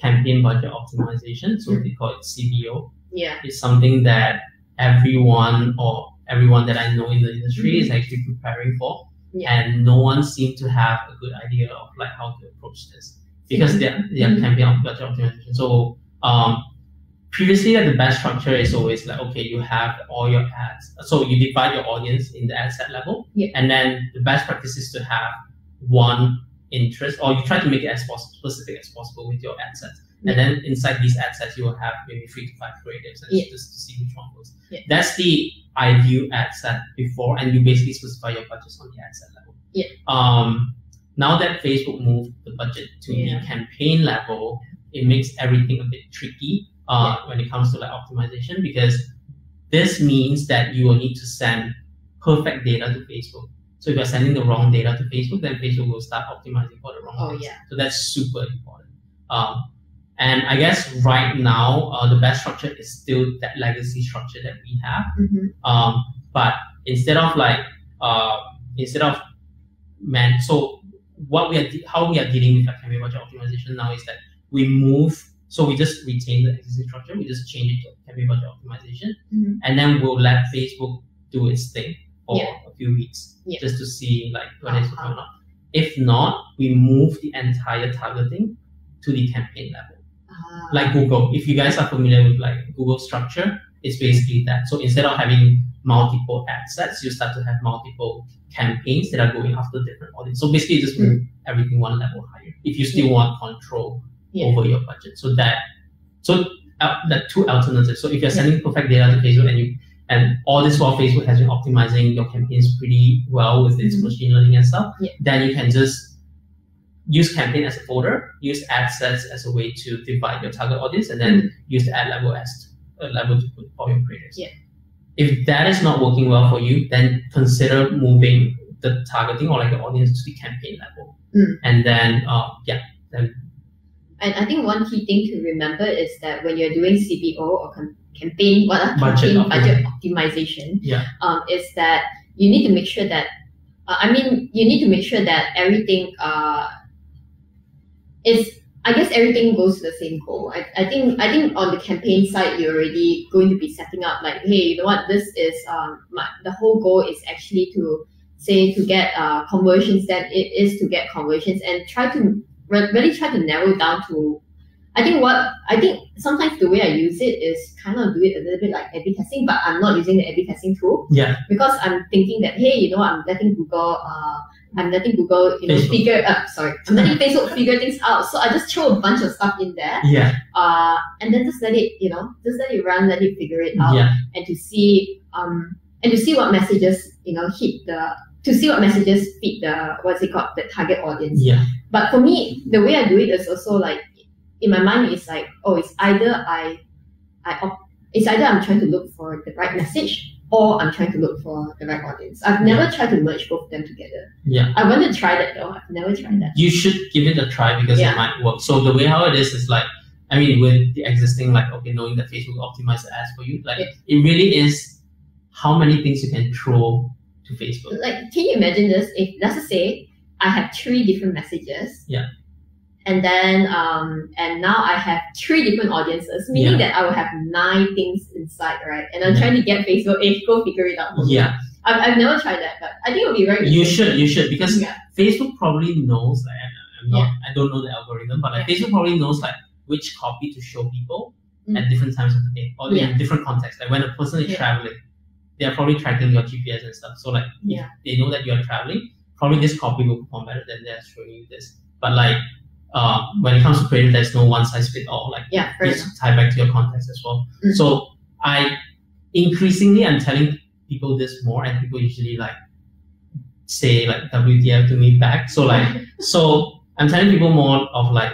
campaign budget optimization. So Mm. they call it CBO. Yeah. It's something that everyone or everyone that I know in the industry is actually preparing for. Yeah. And no one seemed to have a good idea of like how to approach this because they're, they're Mhm. campaign op- budget optimization. So um, previously, like, the best structure is always like, okay, you have all your ads. So you divide your audience in the ad set level. Yeah. And then the best practice is to have one interest or you try to make it as specific as possible with your ad sets. Yeah. And then inside these ad sets, you will have maybe three to five creatives and Yeah. just to see which one goes. Yeah. That's the ideal ad set before, and you basically specify your budgets on the ad set level. Yeah. Um, now that Facebook moved the budget to the campaign level, it makes everything a bit tricky uh, when it comes to like optimization because this means that you will need to send perfect data to Facebook. So if you're sending the wrong data to Facebook, then Facebook will start optimizing for the wrong Oh, things. yeah. So that's super important. Um, and I guess right now, uh, the best structure is still that legacy structure that we have. Mm-hmm. Um, but instead of like, uh, instead of man, so what we are, de- how we are dealing with like campaign budget optimization now is that we move, so we just retain the existing structure, we just change it to campaign budget optimization, Mhm. and then we'll let Facebook do its thing for Yeah. a few weeks Yeah. just to see like whether it's working Uh-huh. or not. If not, we move the entire targeting to the campaign level like Google. If you guys are familiar with like Google structure, it's basically that. So instead of having multiple ad sets, you start to have multiple campaigns that are going after different audience. So basically, you just move everything one level higher. If you still want control Yeah. over your budget, so that so uh, the two alternatives. So if you're sending perfect data to Facebook and you and all this while Facebook has been optimizing your campaigns pretty well with its Mhm. machine learning and stuff, Yeah. then you can just use campaign as a folder, use ad sets as a way to divide your target audience, and then use the ad level as a level to put all your creators. Yeah. If that is not working well for you, then consider moving the targeting or like the audience to the campaign level. Mm. And then, uh, yeah, then And I think one key thing to remember is that when you're doing CBO or com- campaign, what are Budget campaign budget optimization, Yeah. um, is that you need to make sure that, uh, I mean, you need to make sure that everything, uh, is, I guess everything goes to the same goal. I, I think, I think on the campaign side, you're already going to be setting up like, hey, you know what, this is, um, my, the whole goal is actually to say to get uh, conversions that it is to get conversions and try to re- really try to narrow down to I think what I think sometimes the way I use it is kind of do it a little bit like A/B testing, but I'm not using the A/B testing tool. Yeah, because I'm thinking that hey, you know, I'm letting Google, uh, I'm letting Google, you know, Facebook. figure, uh, sorry, I'm letting Facebook figure things out. So I just throw a bunch of stuff in there, yeah, uh, and then just let it, you know, just let it run, let it figure it out, yeah, and to see, um, and to see what messages, you know, hit the to see what messages fit the what's it called the target audience. Yeah. But for me, the way I do it is also like in my mind it's like oh it's either I I op- it's either I'm trying to look for the right message or I'm trying to look for the right audience. I've never tried to merge both of them together. Yeah. I want to try that though. I've never tried that. You should give it a try because Yeah. it might work. So the way how it is is like, I mean, with the existing like okay, knowing that Facebook will optimize the ads for you, like Yeah. it really is how many things you can throw to Facebook. Like, can you imagine this? If let's just say I have three different messages. Yeah. And then um and now I have three different audiences, meaning Yeah. that I will have nine things inside, right? And I'm Yeah. trying to get Facebook, hey, go figure it out. Yeah, I've, I've never tried that, but I think it'll be very you should, you should because Yeah. Facebook probably knows. Like, I'm not, I don't know the algorithm, but like Facebook probably knows like which copy to show people Mm. at different times of the day or in different contexts. Like when a person is traveling, they are probably tracking your GPS and stuff. So like Yeah. they know that you are traveling, probably this copy will perform better than they're showing you this. But like uh, when it comes to creative, there's no one size fit all. Like Yeah, enough. it's tie back to your context as well. Mm. So I increasingly I'm telling people this more, and people usually like say like WTF to me back. So like <laughs> so I'm telling people more of like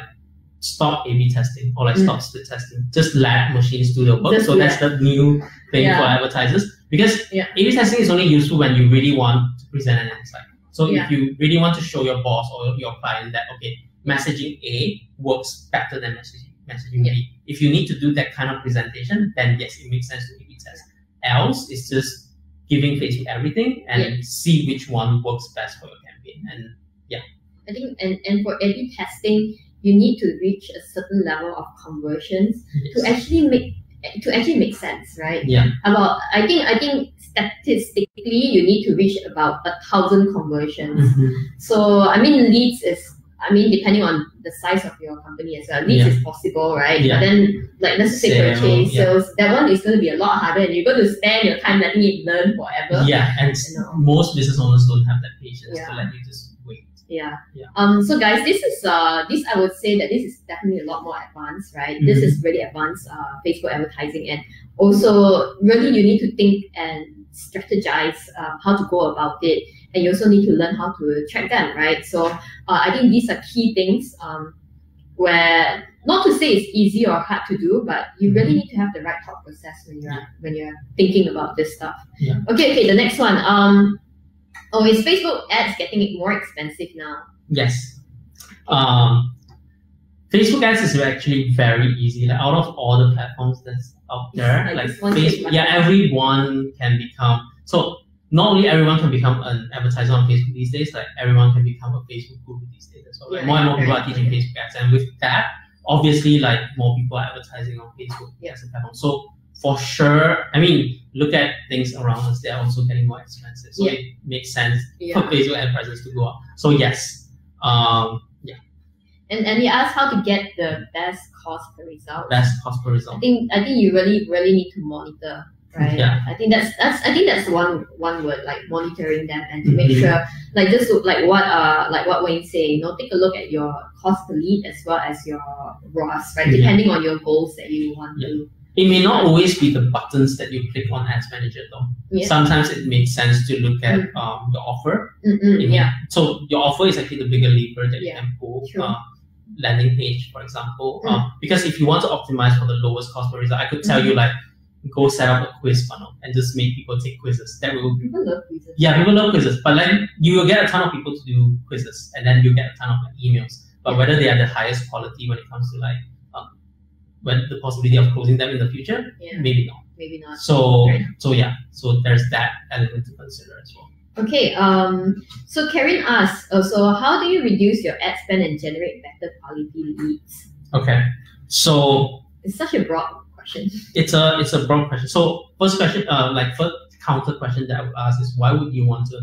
stop A/B testing or like Mm. stop split testing. Just let machines do the work. Just so that's the new thing Yeah. for advertisers because Yeah. A/B testing is only useful when you really want to present an insight. So Yeah. if you really want to show your boss or your client that okay, messaging A works better than messaging messaging Yeah. B. If you need to do that kind of presentation, then yes, it makes sense to A/B test. Else, it's just giving Facebook everything and Yeah. see which one works best for your campaign. And yeah, I think and, and for A/B testing, you need to reach a certain level of conversions to actually make to actually make sense, right? yeah, About I think I think statistically you need to reach about a thousand conversions. Mhm. So I mean leads is I mean depending on the size of your company as well, leads Yeah. is possible, right? Yeah. But then like let's say purchase yeah. sales, that one is going to be a lot harder, and you're going to spend your time letting it learn forever. yeah, and You know. most business owners don't have that patience Yeah. to let you just wait. Yeah. Yeah. Um. So guys, this is uh this I would say that this is definitely a lot more advanced, right? This Mhm. is really advanced uh Facebook advertising, and also really you need to think and strategize uh, how to go about it, and you also need to learn how to track them, right? So uh, I think these are key things. Um, where not to say it's easy or hard to do, but you really Mhm. need to have the right thought process when you're when you're thinking about this stuff. Yeah. Okay. Okay. The next one. Um. Oh, is Facebook ads getting it more expensive now? Yes. Um, Facebook ads is actually very easy. Like out of all the platforms that's out there, <laughs> Like like this one click Facebook, yeah, everyone can become. So not only everyone can become an advertiser on Facebook these days, like everyone can become a Facebook guru these days as well. Like Yeah, more and more people are teaching yeah. Facebook ads, and with that, obviously, like more people are advertising on Facebook Yeah. as a platform. So for sure, I mean, look at things around us; they are also getting more expensive. So Yeah. it makes sense for Facebook ad prices to go up. So yes, um, yeah, And and he asked how to get the best cost per result. best cost per I think I think you really really need to monitor, right? Yeah. I think that's that's I think that's one one word like monitoring them and to make Mhm. sure like just like what uh like what Wayne say, you know, take a look at your cost per lead as well as your ROAS, right? Yeah. Depending on your goals that you want Yeah. to. It may not always be the buttons that you click on Ads Manager though. Yeah. Sometimes it makes sense to look at um, the offer. May- yeah. So your offer is actually the bigger lever that you can pull. Uh, landing page, for example. Mm. Um, because if you want to optimize for the lowest cost per result, I could tell you Mm-hmm. like go set up a quiz funnel and just make people take quizzes. That will People love quizzes. yeah, people love quizzes, but then you will get a ton of people to do quizzes, and then you get a ton of like, emails. But whether they are the highest quality when it comes to like um, when the possibility of closing them in the future, Yeah. maybe not. Maybe not. So Right. so yeah, so there's that element to consider as well. Okay, um, so Karen asks also, how do you reduce your ad spend and generate better quality leads? Okay, so It's such a broad question. it's a it's a broad question. So first question, uh, like first counter question that I would ask is why would you want to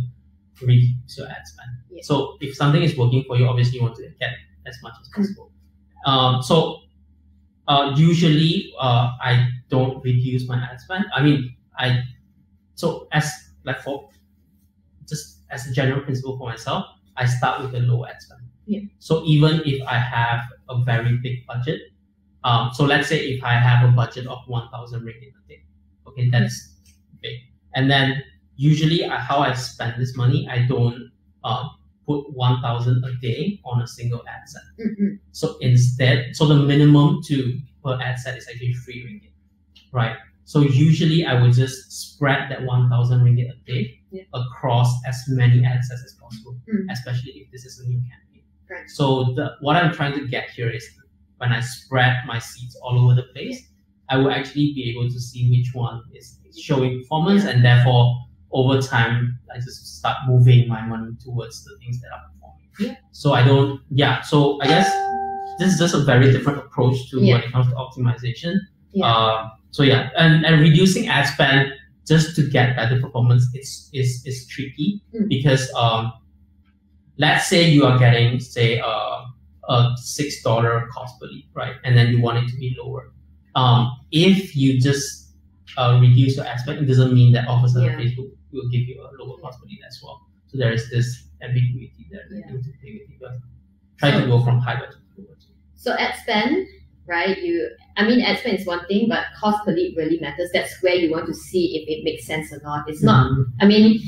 reduce your ad spend? Yeah. So if something is working for you, obviously you want to get as much as possible. Um, so uh, usually uh, I don't reduce my ad spend. I mean I so as like for just as a general principle for myself, I start with a low ad spend. Yeah. So even if I have a very big budget, um, so let's say if I have a budget of 1,000 ringgit a day, okay, that's big. And then usually I, how I spend this money, I don't uh, put 1000 a day on a single ad set. Mm-hmm. So instead, so the minimum to per ad set is actually three ringgit, right? So usually I would just spread that 1000 ringgit a day Yeah. across as many ad sets as possible, Mm. especially if this is a new campaign. Right. So the, what I'm trying to get here is when I spread my seeds all over the place, I will actually be able to see which one is showing performance and therefore over time I just start moving my money towards the things that are performing. Yeah. So I don't yeah, so I guess this is just a very different approach to Yeah. when it comes to optimization. Yeah. Uh, so yeah, and, and reducing ad spend just to get better performance is is, is tricky Mm. because um let's say you are getting say uh, a six dollar cost per lead, right? And then you want it to be lower. Um, if you just uh, reduce your ad spend, it doesn't mean that all of a sudden Yeah. Facebook will give you a lower cost per lead as well. So there is this ambiguity there that Yeah. you need to play with. You have to try to go from high budget to lower. So ad spend, right? You, I mean, ad spend is one thing, but cost per lead really matters. That's where you want to see if it makes sense or not. It's not. Mhm. I mean,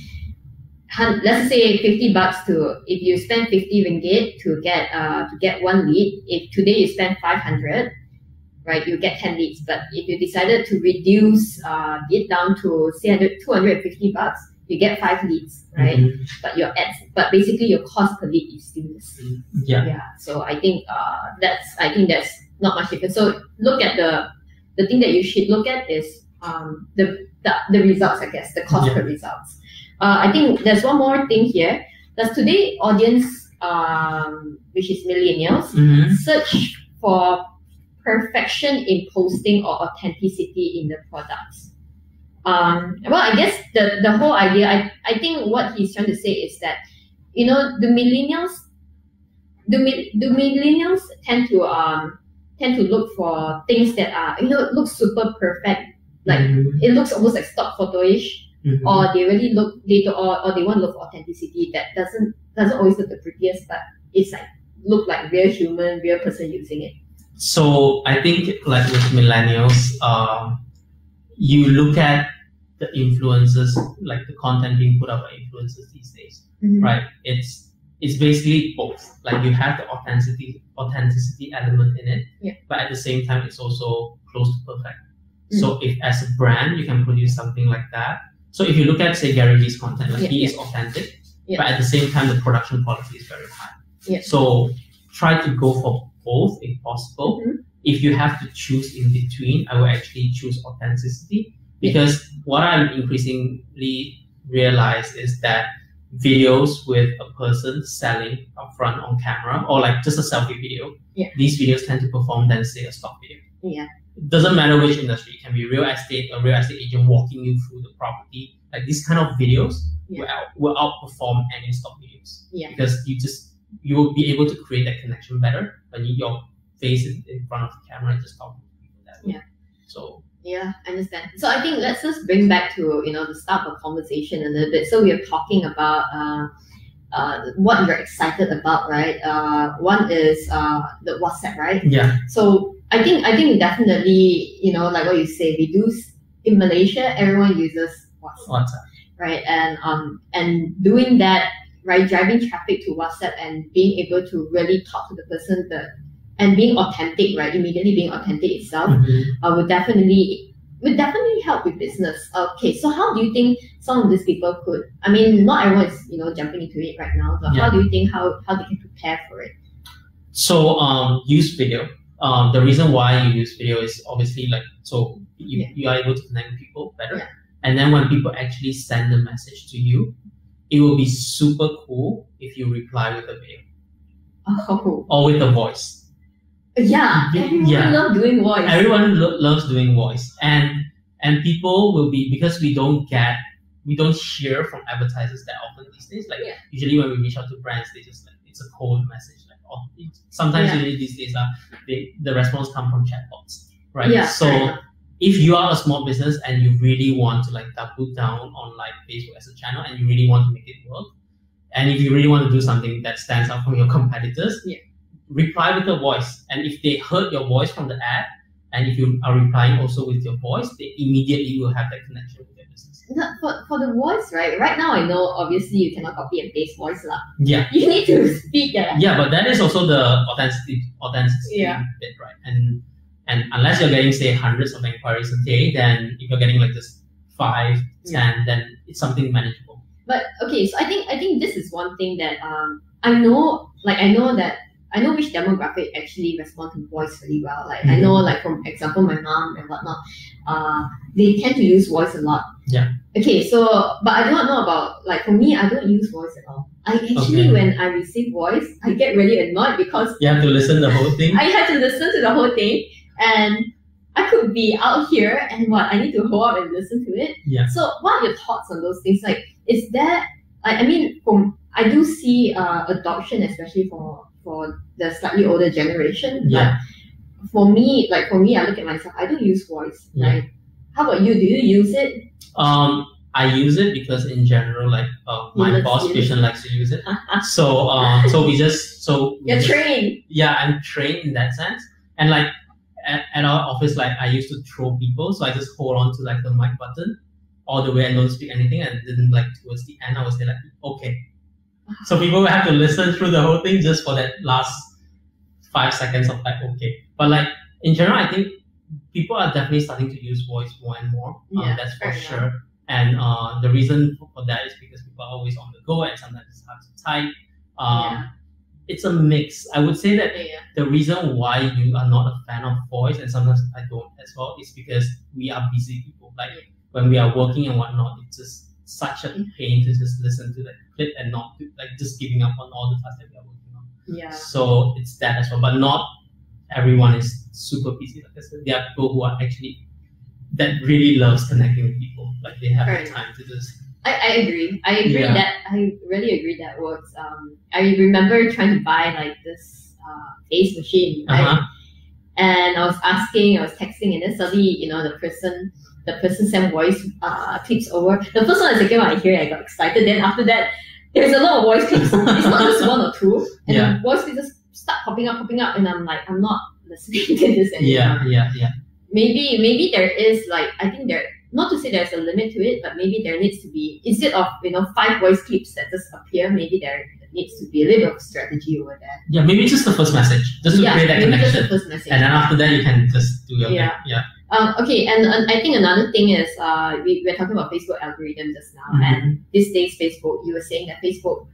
let's say fifty bucks to if you spend fifty ringgit to get uh to get one lead. If today you spend five hundred, right, you get ten leads. But if you decided to reduce uh it down to say 250 bucks, you get five leads, right? Mhm. But your ads, but basically your cost per lead is still the same. Yeah. Yeah. So I think uh, that's I think that's not much different. So look at the the thing that you should look at is um, the, the the results. I guess the cost Yeah. per results. Uh, I think there's one more thing here. Does today audience, um, which is millennials, Mhm. search for perfection in posting or authenticity in the products? Um, well, I guess the, the whole idea, I, I think what he's trying to say is that, you know, the millennials, the, do millennials tend to um tend to look for things that are, you know, look super perfect. Like Mhm. it looks almost like stock photoish Mhm. or they really look they do, or, or they want to look for authenticity that doesn't doesn't always look the prettiest but it's like look like real human real person using it So I think like with millennials, um, you look at the influences, like the content being put up by influencers these days, right? It's it's basically both. Like you have the authenticity authenticity element in it, Yeah. but at the same time, it's also close to perfect. Mm. So if as a brand you can produce something like that. So if you look at say Gary Vee's content, like Yeah, he yeah. is authentic, Yeah. but at the same time the production quality is very high. Yeah. So try to go for both if possible. Mhm. If you have to choose in between, I will actually choose authenticity because what I'm increasingly realize is that videos with a person selling upfront on camera or like just a selfie video, Yeah. these videos tend to perform better than say a stock video. Yeah. It doesn't matter which industry. It can be real estate, a real estate agent walking you through the property. Like these kind of videos will, out, will outperform any stock videos yeah because you just you will be able to create that connection better when you, your face is in front of the camera and just talking to people that way. Yeah. So yeah i understand so i think let's just bring back to you know the start of conversation a little bit so we are talking about uh, uh, what you're excited about right uh, one is uh, the whatsapp right yeah, So I think I think definitely you know like what you say we do in Malaysia everyone uses WhatsApp WhatsApp. right and um and doing that right driving traffic to WhatsApp and being able to really talk to the person the and being authentic right immediately being authentic itself Mhm. uh, would definitely would definitely help with business. Okay, so how do you think some of these people could? I mean, not everyone is you know jumping into it right now, but how do you think how how they can prepare for it? So um, use video. Um, the reason why you use video is obviously like so you, Yeah. you are able to connect with people better. Yeah. And then when people actually send the message to you, it will be super cool if you reply with a video Oh, or with a voice. yeah, everyone Yeah. love doing voice. Everyone lo- loves doing voice, and and people will be because we don't get we don't hear from advertisers that often these days. Like Yeah. usually when we reach out to brands, they just like it's a cold message. Oh, sometimes Yeah. usually these days uh, they, the response come from chatbots, right? Yeah, So if you are a small business and you really want to like double down on like Facebook as a channel and you really want to make it work, and if you really want to do something that stands out from your <laughs> competitors, Yeah. reply with a voice. And if they heard your voice from the ad and if you are replying also with your voice, they immediately will have that connection with your business. No, for, for the voice, right? Right now, I know obviously you cannot copy and paste voice lah. Yeah. You need to speak. Uh, Yeah, but that is also the authenticity authenticity Yeah. bit, right? And and unless you're getting say hundreds of inquiries a day, then if you're getting like this five, ten, then it's something manageable. But okay, so I think I think this is one thing that um I know like I know that I know which demographic actually respond to voice really well. Like I Mhm. know like from example my mom and whatnot, uh they tend to use voice a lot. Yeah. Okay, so but I do not know about like for me I don't use voice at all. I actually Okay. when I receive voice I get really annoyed because You have to listen the whole thing. <laughs> I had to listen to the whole thing and I could be out here and what I need to hold up and listen to it. Yeah. So what are your thoughts on those things? Like is that I, I mean from I do see uh, adoption especially for for the slightly older generation. Yeah. But for me, like for me I look at myself, I don't use voice. Yeah. Like how about you? Do you use it? Um, I use it because in general, like uh, my boss patient likes to use it. So uh, so we just so You're just- trained. yeah, I'm trained in that sense. And like at, at our office, like I used to throw people, so I just hold on to like the mic button all the way and don't speak anything. And then like towards the end, I was there like, okay. So people will have to listen through the whole thing just for that last five seconds of like, okay. But like in general, I think people are definitely starting to use voice more and more. Um, Yeah, that's for enough. sure. And uh, the reason for, for that is because people are always on the go and sometimes it's hard to type. Um, Yeah. It's a mix. I would say that Yeah. the reason why you are not a fan of voice and sometimes I don't as well is because we are busy people. Like when we are working and whatnot, it's just such a pain to just listen to that clip and not like just giving up on all the tasks that we are working on. Yeah. So it's that as well. But not everyone is super busy. Like I said, there are people who are actually that really loves connecting with people. Like they have Fair the time to just I, I agree. I agree Yeah. that I really agree that works. Um, I remember trying to buy like this uh, face machine, right? uh-huh. And I was asking, I was texting, and then suddenly, you know, the person, the person sent voice uh, clips over. The first one and second one I hear, I got excited. Then after that, there's a lot of voice clips. <laughs> it's not just one or two, and Yeah. the voice clips just start popping up, popping up, and I'm like, I'm not listening <laughs> to this anymore yeah, yeah, yeah. maybe maybe there is like I think there not to say there's a limit to it, but maybe there needs to be instead of you know five voice clips that just appear, maybe there needs to be a little bit of strategy over there. Yeah, maybe just the first message. Just to yeah, create that maybe just the first message. and then after that you can just do your Yeah. thing. Yeah. um, okay, and, and I think another thing is uh, we, we're talking about Facebook algorithm just now, Mhm. and these days Facebook, you were saying that Facebook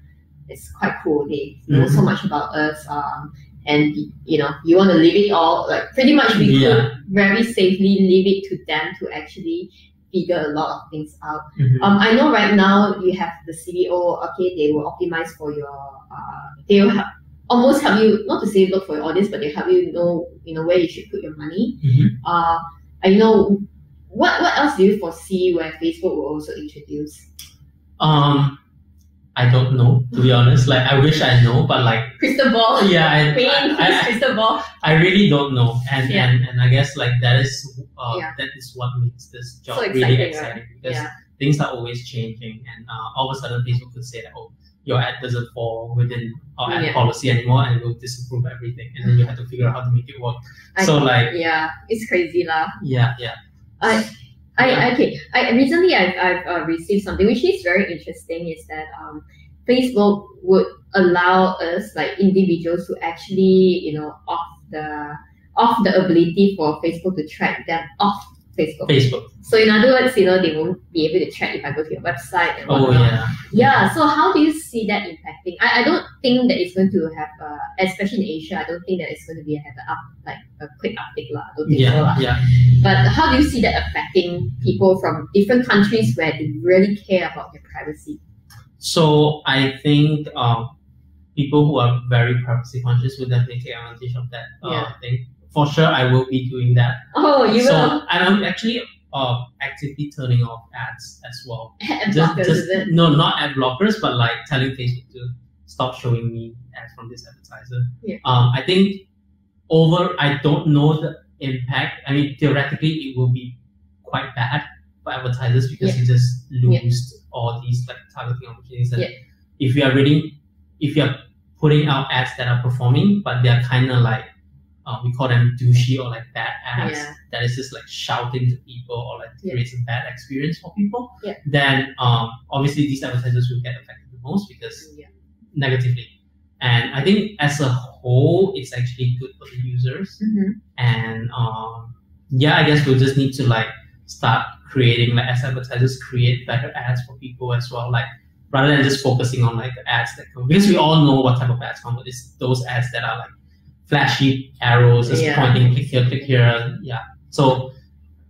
is quite cool. They know so Mhm. much about us, um, and you know you want to leave it all like pretty much we Yeah. could very safely leave it to them to actually figure a lot of things out. Mhm. Um, I know right now you have the CBO. Okay, they will optimize for your. Uh, they will help, almost help you not to say look for your audience, but they help you know you know where you should put your money. Mhm. Uh, I know. What what else do you foresee where Facebook will also introduce? Um, I don't know to be honest. Like I wish I know, but like Crystal ball. <laughs> yeah, I, Pain, I, I, <laughs> crystal ball. I really don't know, and Yeah. and, and I guess like that is uh, Yeah. that is what makes this job So really exciting, right? because Yeah. things are always changing, and uh, all of a sudden Facebook could say that oh your ad doesn't fall within our ad Yeah. policy anymore, and we'll disapprove everything, and then you have to figure out how to make it work. I- So, like- yeah, it's crazy lah. Yeah, yeah. I, I okay. I recently I've, I've uh, received something which is very interesting. Is that um, Facebook would allow us like individuals to actually you know off the off the ability for Facebook to track them off Facebook. Facebook. So in other words, you know they won't be able to track if I go to your website and whatnot. Oh yeah. Yeah, so how do you see that impacting? I, I don't think that it's going to have, uh, especially in Asia, I don't think that it's going to be have a up like a quick uptick lah. I don't think so Yeah, lah. yeah. But how do you see that affecting people from different countries where they really care about their privacy? So I think um, people who are very privacy conscious would definitely take advantage of that uh, Yeah. thing. For sure, I will be doing that. Oh, you so will and I'm actually uh, actively turning off ads as well. <laughs> ad Just, blockers, just no, not ad blockers, but like telling Facebook to stop showing me ads from this advertiser. Yeah. Um, I think over, I don't know the impact. I mean, theoretically, it will be quite bad for advertisers because you just lose all these like targeting opportunities. And Yeah. if you are reading, if you are putting out ads that are performing, but they are kind of like uh, we call them douchey or like bad ads Yeah. that is just like shouting to people or like Yeah. creates a bad experience for people, Yeah. then um, obviously these advertisers will get affected the most because Yeah. negatively. And I think as a whole, it's actually good for the users. Mhm. And um, yeah, I guess we'll just need to like start creating like as advertisers create better ads for people as well. Like rather than just focusing on like the ads that come because we all know what type of ads come, but it's those ads that are like flashy arrows just Yeah. pointing click here, click here. Yeah. So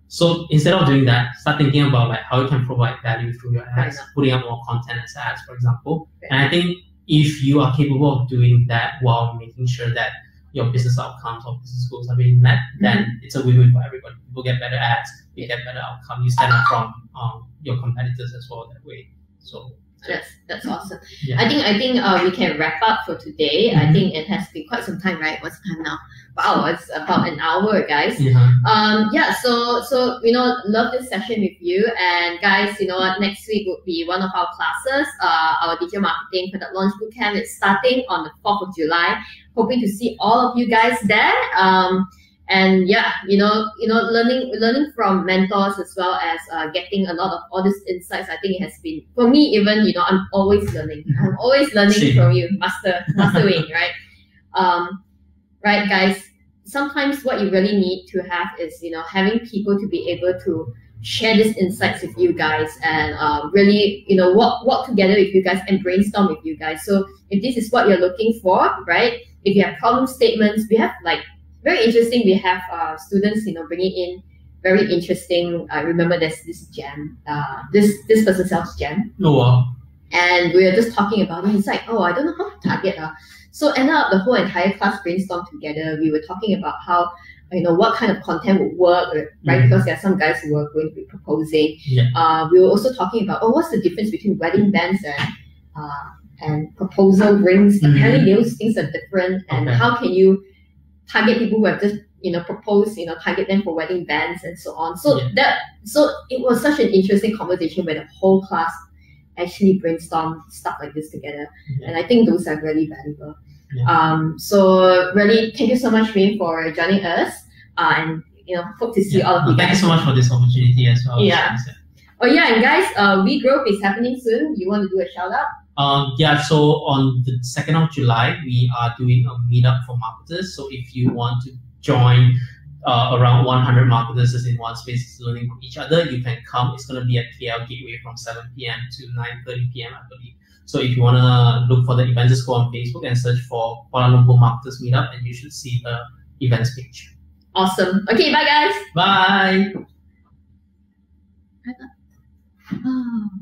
so instead of doing that, start thinking about like how you can provide value through your ads, putting up more content as ads, for example. And I think if you are capable of doing that while making sure that your business outcomes or business goals are being met, then it's a win-win for everybody. People get better ads, you get better outcome, you stand out from um, your competitors as well that way. So That's that's awesome. Yeah. I think I think uh, we can wrap up for today. I Mhm. think it has been quite some time, right? What's the time now? Wow, it's about an hour, guys. yeah. Um, yeah, so so you know, love this session with you. And guys, you know what? Next week would be one of our classes. Uh, our digital marketing product launch bootcamp is starting on the fourth of July. Hoping to see all of you guys there. Um, and yeah, you know, you know, learning learning from mentors as well as uh, getting a lot of all these insights. I think it has been for me. Even you know, I'm always learning. <laughs> I'm always learning from you, Master Master Wayne, right? Um, right, guys sometimes what you really need to have is you know having people to be able to share these insights with you guys and uh, really you know work work together with you guys and brainstorm with you guys so if this is what you're looking for right if you have problem statements we have like very interesting we have uh, students you know bringing in very interesting i remember there's this gem uh, this this person sells gem Oh wow. and we were just talking about it. It's like, oh, I don't know how to target. Uh. So ended up the whole entire class brainstormed together. We were talking about how, you know, what kind of content would work, right? Mhm. Because there are some guys who are going to be proposing. Yeah. Uh, we were also talking about, oh, what's the difference between wedding bands and uh, and proposal rings? Mhm. Apparently, those things are different. And Okay. how can you target people who have just you know proposed, you know, target them for wedding bands and so on. So Yeah. that so it was such an interesting conversation where the whole class actually brainstorm stuff like this together. Yeah. And I think those are really valuable. Yeah. Um, so really, thank you so much, Wayne, for joining us. Uh, and you know, hope to see all of you Thank you so much for this opportunity as well. Yeah. Oh yeah, and guys, uh, We Growth is happening soon. You want to do a shout out? Um, yeah, so on the 2nd of July, we are doing a meetup for marketers. So if you want to join uh, around 100 marketers in one space learning from each other, you can come. It's going to be at KL Gateway from 7 p.m. to 9.30 p.m., I believe. So if you want to look for the event, just go on Facebook and search for Kuala Lumpur Marketers Meetup and you should see the events page. Awesome. Okay, bye guys. Bye! Oh.